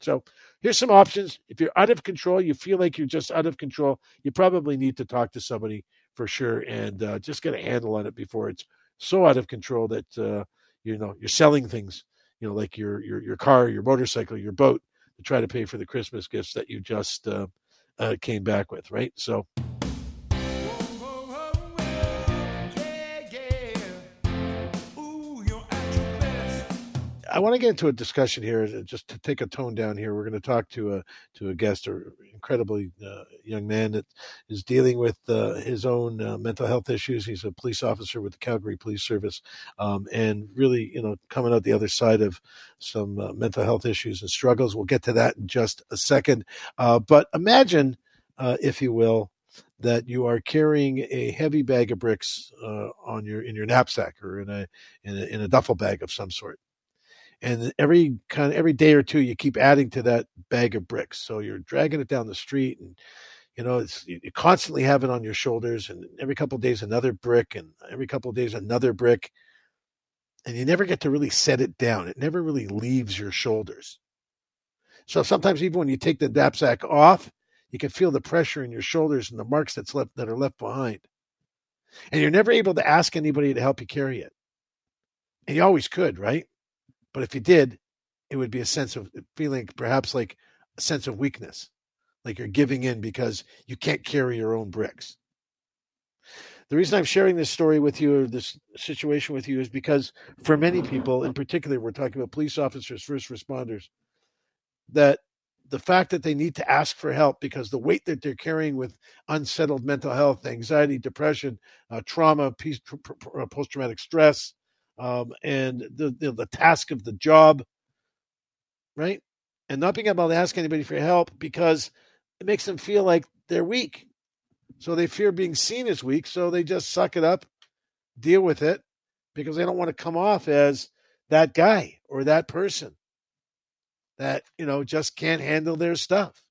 So here's some options. If you're out of control, you feel like you're just out of control, you probably need to talk to somebody for sure and uh, just get a handle on it before it's so out of control that uh, you know you're selling things, you know, like your your your car, your motorcycle, your boat, to try to pay for the Christmas gifts that you just uh, uh, came back with, right? So. I want to get into a discussion here, uh, just to take a tone down here. We're going to talk to a to a guest, an incredibly uh, young man that is dealing with uh, his own uh, mental health issues. He's a police officer with the Calgary Police Service, um, and really, you know, coming out the other side of some uh, mental health issues and struggles. We'll get to that in just a second. Uh, but imagine, if you will, that you are carrying a heavy bag of bricks on your in your knapsack or in a, in a in a duffel bag of some sort and every kind of every day or two you keep adding to that bag of bricks. So you're dragging it down the street and you know it's you constantly have it on your shoulders and every couple of days another brick and every couple of days another brick. And you never get to really set it down. It never really leaves your shoulders. So sometimes even when you take the knapsack off you can feel the pressure in your shoulders and the marks that's left that are left behind. And you're never able to ask anybody to help you carry it. And you always could right but if you did, it would be a sense of feeling perhaps like a sense of weakness, like you're giving in because you can't carry your own bricks. The reason I'm sharing this story with you or this situation with you is because for many people, in particular, we're talking about police officers, first responders, that the fact that they need to ask for help because the weight that they're carrying with unsettled mental health, anxiety, depression, uh, trauma, uh, post traumatic stress, um, and the, the, the task of the job, right? And not being able to ask anybody for help because it makes them feel like they're weak. So they fear being seen as weak, so they just suck it up, deal with it, because they don't want to come off as that guy or that person that you know just can't handle their stuff.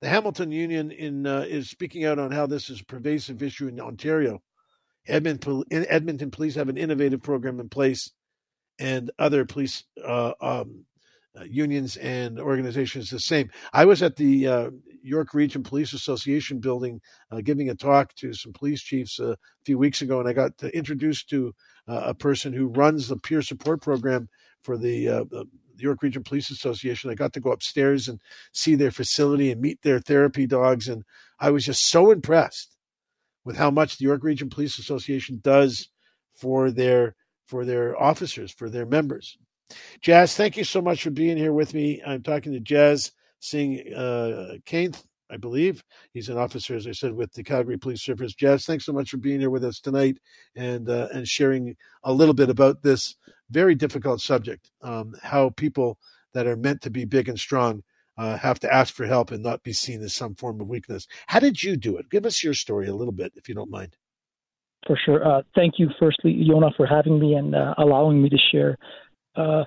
The Hamilton Union in uh, is speaking out on how this is a pervasive issue in Ontario Edmonton, Edmonton police have an innovative program in place, and other police uh, um, uh, unions and organizations the same. I was at the uh, York Region Police Association building uh, giving a talk to some police chiefs a few weeks ago, and I got introduced to uh, a person who runs the peer support program for the, uh, the York Region Police Association. I got to go upstairs and see their facility and meet their therapy dogs, and I was just so impressed with how much the York Region Police Association does for their for their officers, for their members. Jas, thank you so much for being here with me. I'm talking to Jas Singh uh, Kane, I believe. He's an officer, as I said, with the Calgary Police Service. Jas, thanks so much for being here with us tonight and uh, and sharing a little bit about this very difficult subject. Um, how people that are meant to be big and strong uh, have to ask for help and not be seen as some form of weakness. How did you do it? Give us your story a little bit, if you don't mind. For sure. Uh, thank you, firstly, Yona, for having me and uh, allowing me to share uh,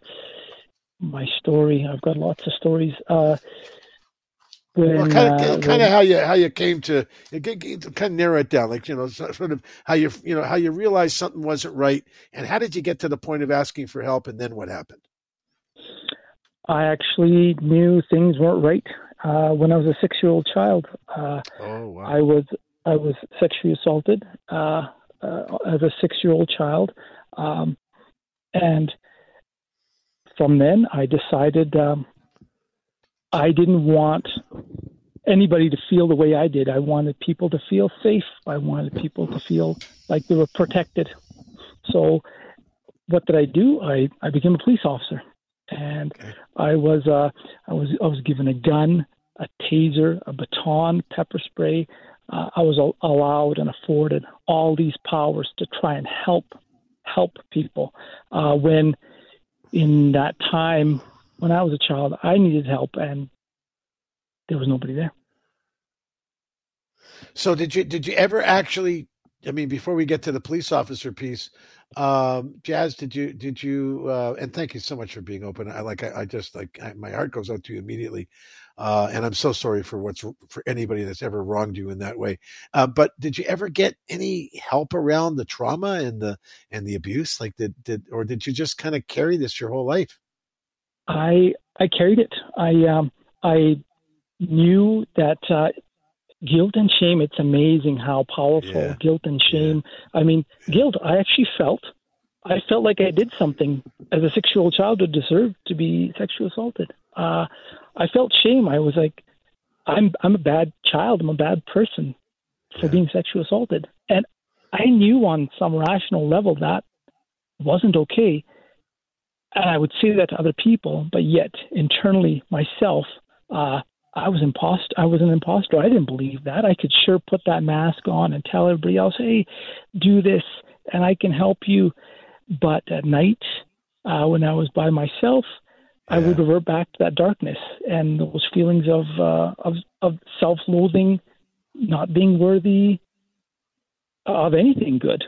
my story. I've got lots of stories. Uh, when, well, kind of, kind of how you how you came to kind of narrow it down, like you know, sort of how you you know how you realized something wasn't right, and how did you get to the point of asking for help, and then what happened? I actually knew things weren't right uh, when I was a six-year-old child. Uh, oh wow! I was I was sexually assaulted uh, uh as a six-year-old child, um, and from then, I decided um, I didn't want anybody to feel the way I did. I wanted people to feel safe. I wanted people to feel like they were protected. So, what did I do? I, I became a police officer, and okay. I was uh, I was I was given a gun, a taser, a baton, pepper spray. Uh, I was allowed and afforded all these powers to try and help help people uh, when in that time when I was a child, I needed help and there was nobody there. So did you did you ever actually I mean before we get to the police officer piece um Jas did you did you uh and thank you so much for being open. I like I, I just like I, my heart goes out to you immediately. Uh and I'm so sorry for what's for anybody that's ever wronged you in that way. Uh but did you ever get any help around the trauma and the and the abuse? Like did did or did you just kind of carry this your whole life? I I carried it. I um I knew that uh guilt and shame it's amazing how powerful yeah. guilt and shame yeah. i mean guilt i actually felt i felt like i did something as a six year old child to deserve to be sexually assaulted uh i felt shame i was like i'm i'm a bad child i'm a bad person for yeah. being sexually assaulted and i knew on some rational level that wasn't okay and i would say that to other people but yet internally myself uh I was impost I was an imposter. I didn't believe that. I could sure put that mask on and tell everybody else, "Hey, do this and I can help you." But at night, uh, when I was by myself, yeah. I would revert back to that darkness and those feelings of uh, of of self-loathing, not being worthy of anything good.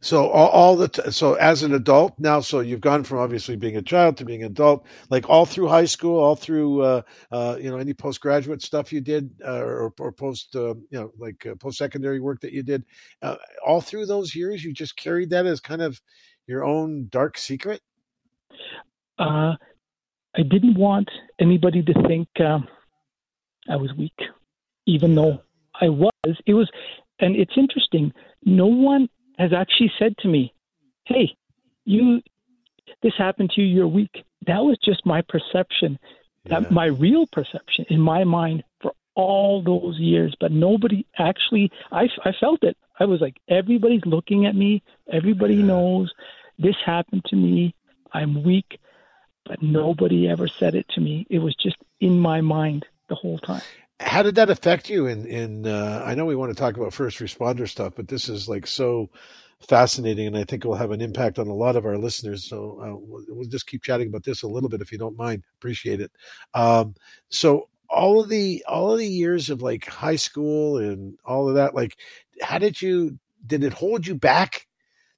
So all, all the t- so as an adult now, so you've gone from obviously being a child to being an adult, like all through high school, all through uh, uh, you know any postgraduate stuff you did, uh, or, or post uh, you know like uh, post secondary work that you did, uh, all through those years, you just carried that as kind of your own dark secret. Uh, I didn't want anybody to think um, I was weak, even though I was. It was, and it's interesting. No one has actually said to me, "Hey, you, this happened to you. You're weak." That was just my perception, yeah. that my real perception in my mind for all those years. But nobody actually, I, I felt it. I was like, everybody's looking at me. Everybody yeah. knows this happened to me. I'm weak, but nobody ever said it to me. It was just in my mind the whole time how did that affect you in in uh, i know we want to talk about first responder stuff but this is like so fascinating and i think will have an impact on a lot of our listeners so uh, we'll, we'll, just keep chatting about this a little bit if you don't mind. Appreciate it. Um, so all of the all of the years of like high school and all of that like how did you did it hold you back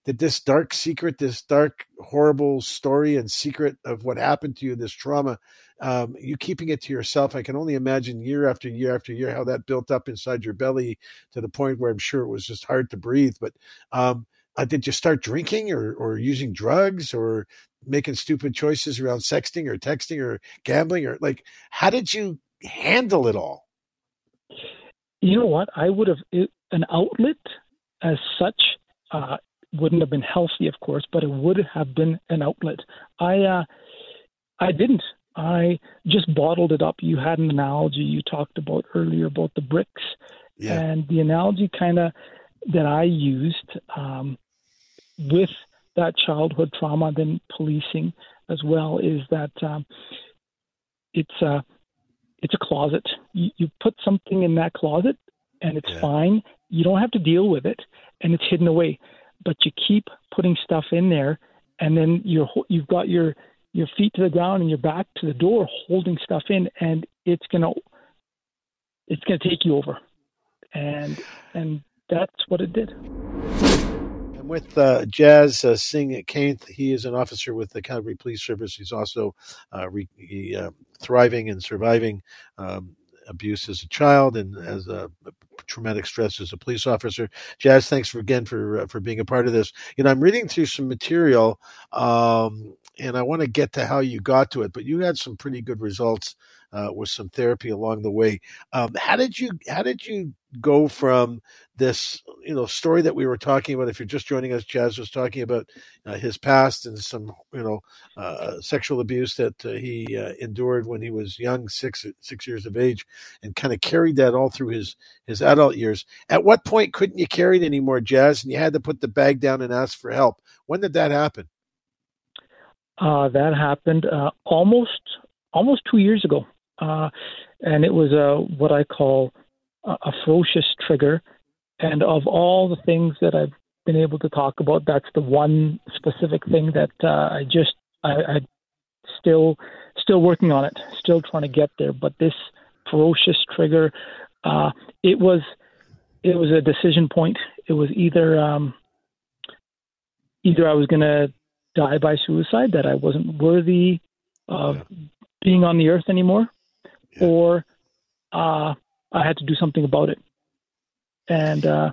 did this dark secret this dark horrible story and secret of what happened to you this trauma um, you keeping it to yourself, I can only imagine year after year after year how that built up inside your belly to the point where I'm sure it was just hard to breathe. But um, uh, did you start drinking or, or using drugs or making stupid choices around sexting or texting or gambling or like how did you handle it all? You know what? I would have it, an outlet as such uh, wouldn't have been healthy, of course, but it would have been an outlet. I uh, I didn't. I just bottled it up. You had an analogy you talked about earlier about the bricks, yeah. and the analogy kind of that I used um, with that childhood trauma, then policing as well, is that um, it's a it's a closet. You, you put something in that closet, and it's yeah. fine. You don't have to deal with it, and it's hidden away. But you keep putting stuff in there, and then you're you've got your your feet to the ground and your back to the door, holding stuff in, and it's gonna it's gonna take you over, and and that's what it did. I'm with uh, Jas uh, Singh Kainth. He is an officer with the Calgary Police Service. He's also uh, re- he, uh, thriving and surviving um, abuse as a child and as a traumatic stress as a police officer. Jas, thanks for, again for uh, for being a part of this. You know, I'm reading through some material, um, and I want to get to how you got to it, but you had some pretty good results uh, with some therapy along the way. Um, how did you how did you go from this you know story that we were talking about? If you're just joining us, Jas was talking about uh, his past and some you know uh, sexual abuse that uh, he uh, endured when he was young, six six years of age, and kind of carried that all through his his adult years. At what point couldn't you carry it anymore, Jas, and you had to put the bag down and ask for help? When did that happen? Uh, that happened uh, almost almost two years ago uh, and it was a what I call a, a ferocious trigger. And of all the things that I've been able to talk about, that's the one specific thing that uh, I just I, I still still working on it, still trying to get there. But this ferocious trigger, uh, it was it was a decision point. It was either um, either I was going to die by suicide, that I wasn't worthy of being on the earth anymore, yeah. or uh, I had to do something about it. And uh,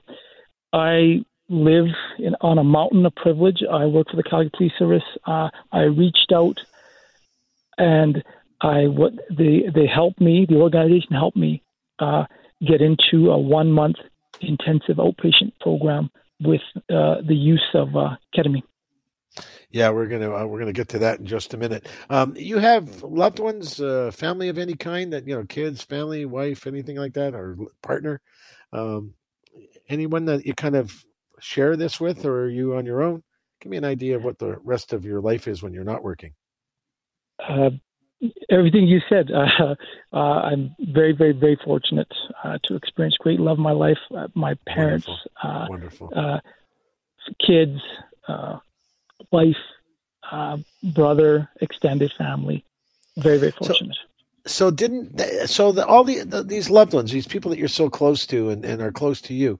I live in, on a mountain of privilege. I work for the Calgary Police Service. Uh, I reached out, and I what they they helped me. The organization helped me uh, get into a one month intensive outpatient program with uh, the use of uh, ketamine. Yeah, we're gonna uh, we're gonna get to that in just a minute. Um, you have loved ones, uh, family of any kind that you know, kids, family, wife, anything like that, or partner. Um, anyone that you kind of share this with, or are you on your own? Give me an idea of what the rest of your life is when you're not working. Uh, everything you said. Uh, uh, I'm very, very, very fortunate uh, to experience great love in my life. Uh, my parents, Wonderful. Wonderful. kids, wife, uh, brother, extended family. Very, very fortunate. So, so didn't so the, all the, the, these loved ones, these people that you're so close to and, and are close to you,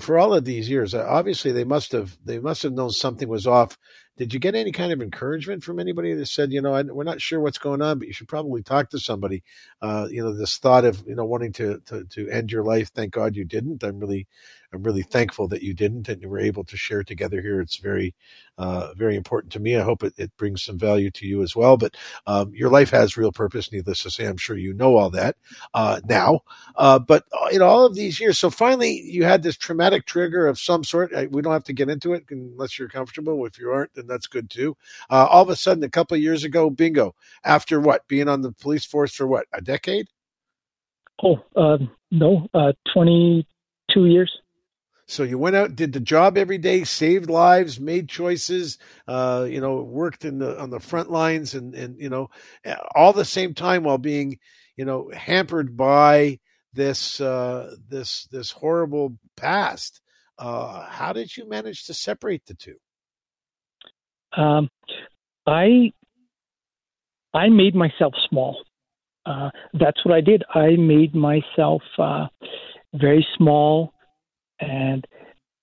for all of these years, uh, obviously they must have they must have known something was off. Did you get any kind of encouragement from anybody that said, you know, I, we're not sure what's going on, but you should probably talk to somebody? Uh, you know, this thought of you know wanting to, to to end your life. Thank God you didn't. I'm really I'm really thankful that you didn't and you were able to share together here. It's very, uh, very important to me. I hope it, it brings some value to you as well. But um, your life has real purpose, needless to say. I'm sure you know all that uh, now. Uh, but uh, in all of these years, so finally you had this traumatic trigger of some sort. We don't have to get into it unless you're comfortable. If you aren't, then that's good too. Uh, all of a sudden, a couple of years ago, bingo. After what? Being on the police force for what? A decade? Oh, um, no, uh, 22 years. So you went out, did the job every day, saved lives, made choices, uh, you know, worked in the on the front lines, and and you know, all the same time while being, you know, hampered by this uh, this this horrible past. Uh, how did you manage to separate the two? Um, I I made myself small. Uh, that's what I did. I made myself uh, very small and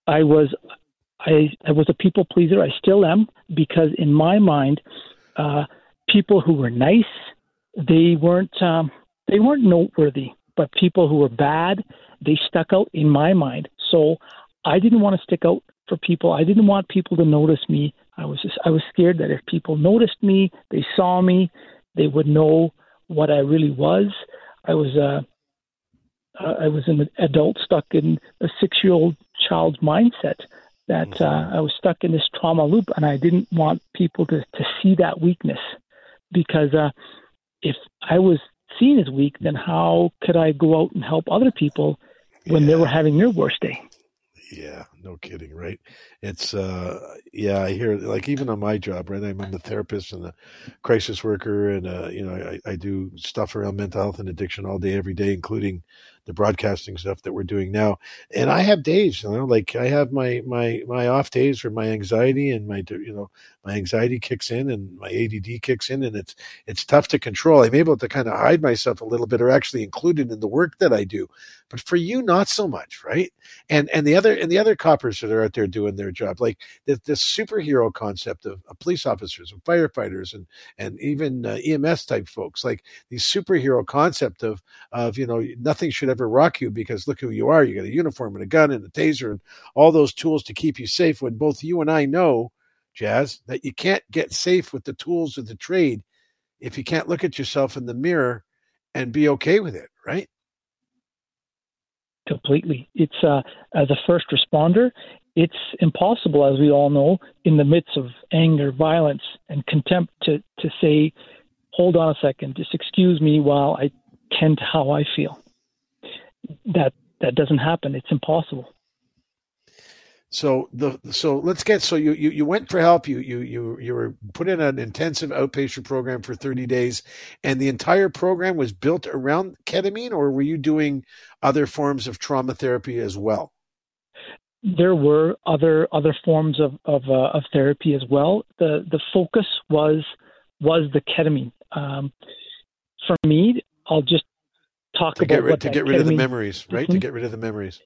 I was I I was a people pleaser. I still am because in my mind, uh, people who were nice, they weren't um, they weren't noteworthy. But people who were bad, they stuck out in my mind. So I didn't want to stick out for people. I didn't want people to notice me. I was just I was scared that if people noticed me, they saw me, they would know what I really was. I was a uh, I was an adult stuck in a six year old child's mindset that mm-hmm. uh, I was stuck in this trauma loop, and I didn't want people to to see that weakness because uh, if I was seen as weak, then how could I go out and help other people when yeah. they were having their worst day? Yeah, no kidding, right? It's uh yeah, I hear like even on my job, right? I'm, I'm a therapist and a crisis worker and uh, you know, I, I do stuff around mental health and addiction all day, every day, including the broadcasting stuff that we're doing now. And I have days, you know, like I have my my my off days where my anxiety and my you know my anxiety kicks in and my ADD kicks in, and it's it's tough to control. I'm able to kind of hide myself a little bit, or actually include it in the work that I do. But for you, not so much, right? And and the other and the other coppers that are out there doing their job, like the, the superhero concept of, of police officers and firefighters and and even uh, EMS type folks, like these superhero concept of of you know nothing should ever rock you because look who you are. You got a uniform and a gun and a taser and all those tools to keep you safe. When both you and I know, Jas, that you can't get safe with the tools of the trade if you can't look at yourself in the mirror and be okay with it, right? Completely. It's uh, as a first responder, it's impossible, as we all know, in the midst of anger, violence, and contempt, to to say, "Hold on a second, just excuse me while I tend to how I feel." That that doesn't happen. It's impossible. So the so let's get so you, you you went for help. You you you you were put in an intensive outpatient program for 30 days, and the entire program was built around ketamine, or were you doing other forms of trauma therapy as well? There were other other forms of of, uh, of therapy as well. The the focus was was the ketamine. Um, for me, I'll just talk to about get rid, to get rid of the memories, right? Mm-hmm. To get rid of the memories.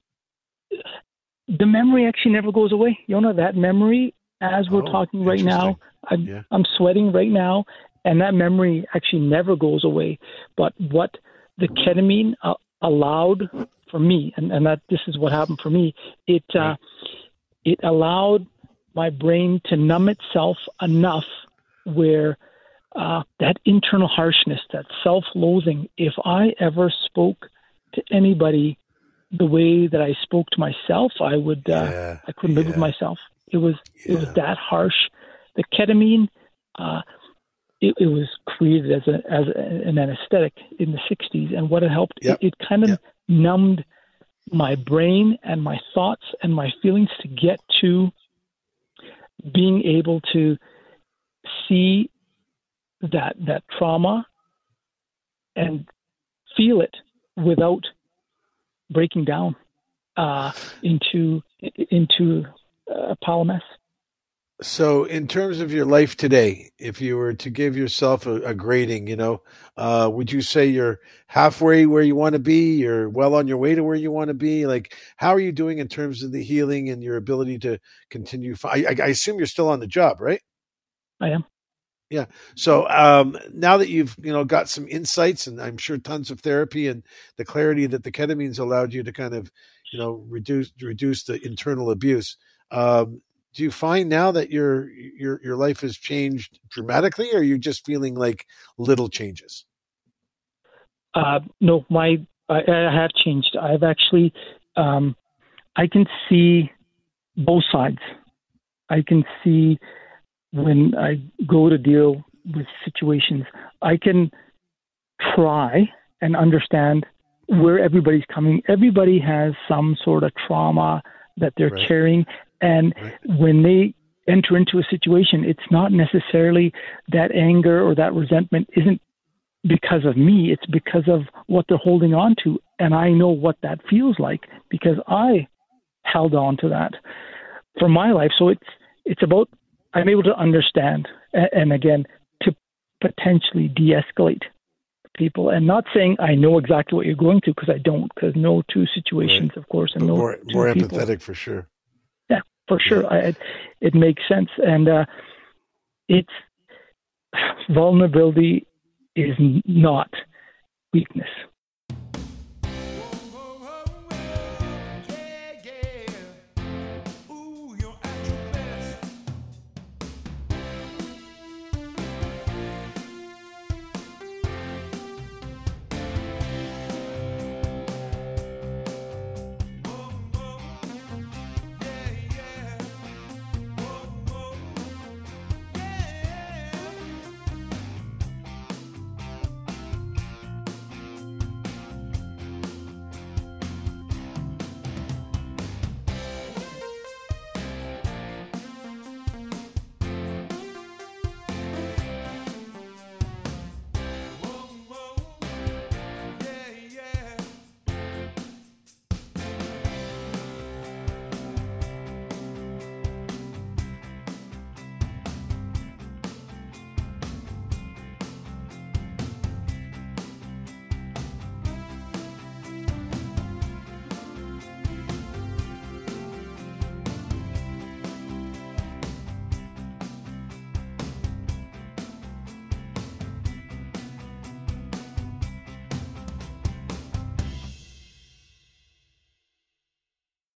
The memory actually never goes away. You know that memory, as we're oh, talking right now, I'm, yeah. I'm sweating right now, and that memory actually never goes away. But what the ketamine uh, allowed for me, and, and that this is what happened for me, it uh, right. uh, it allowed my brain to numb itself enough where uh, that internal harshness, that self loathing, if I ever spoke to anybody the way that I spoke to myself, I would, uh, yeah, I couldn't live with myself. It was, yeah. it was that harsh. The ketamine, uh, it, it, was created as, a, as an anesthetic in the 60s. And what it helped, yep. it, it, kind of yep. numbed my brain and my thoughts and my feelings to get to being able to see that that trauma and feel it without breaking down uh, into into a pile of mess. So, in terms of your life today, if you were to give yourself a, a grading, you know, uh, would you say you're halfway where you want to be? You're well on your way to where you want to be. Like, how are you doing in terms of the healing and your ability to continue? I, I assume you're still on the job, right? I am. Yeah. So um, now that you've you know got some insights, and I'm sure tons of therapy, and the clarity that the ketamine's allowed you to kind of you know reduce reduce the internal abuse. Um, do you find now that your your your life has changed dramatically, or are you just feeling like little changes? Uh, no, my I, I, have changed. I've actually um, I can see both sides. I can see when I go to deal with situations, I can try and understand where everybody's coming. Everybody has some sort of trauma that they're right. carrying. And right. when they enter into a situation, it's not necessarily that anger or that resentment isn't because of me, it's because of what they're holding on to. And I know what that feels like because I held on to that for my life. So it's it's about I'm able to understand, and again, to potentially de-escalate people, and not saying I know exactly what you're going through because I don't, because no two situations, right. of course, and but no more, more empathetic for sure. Yeah, for sure, yeah. I, it, it makes sense, and uh, it's vulnerability is not weakness.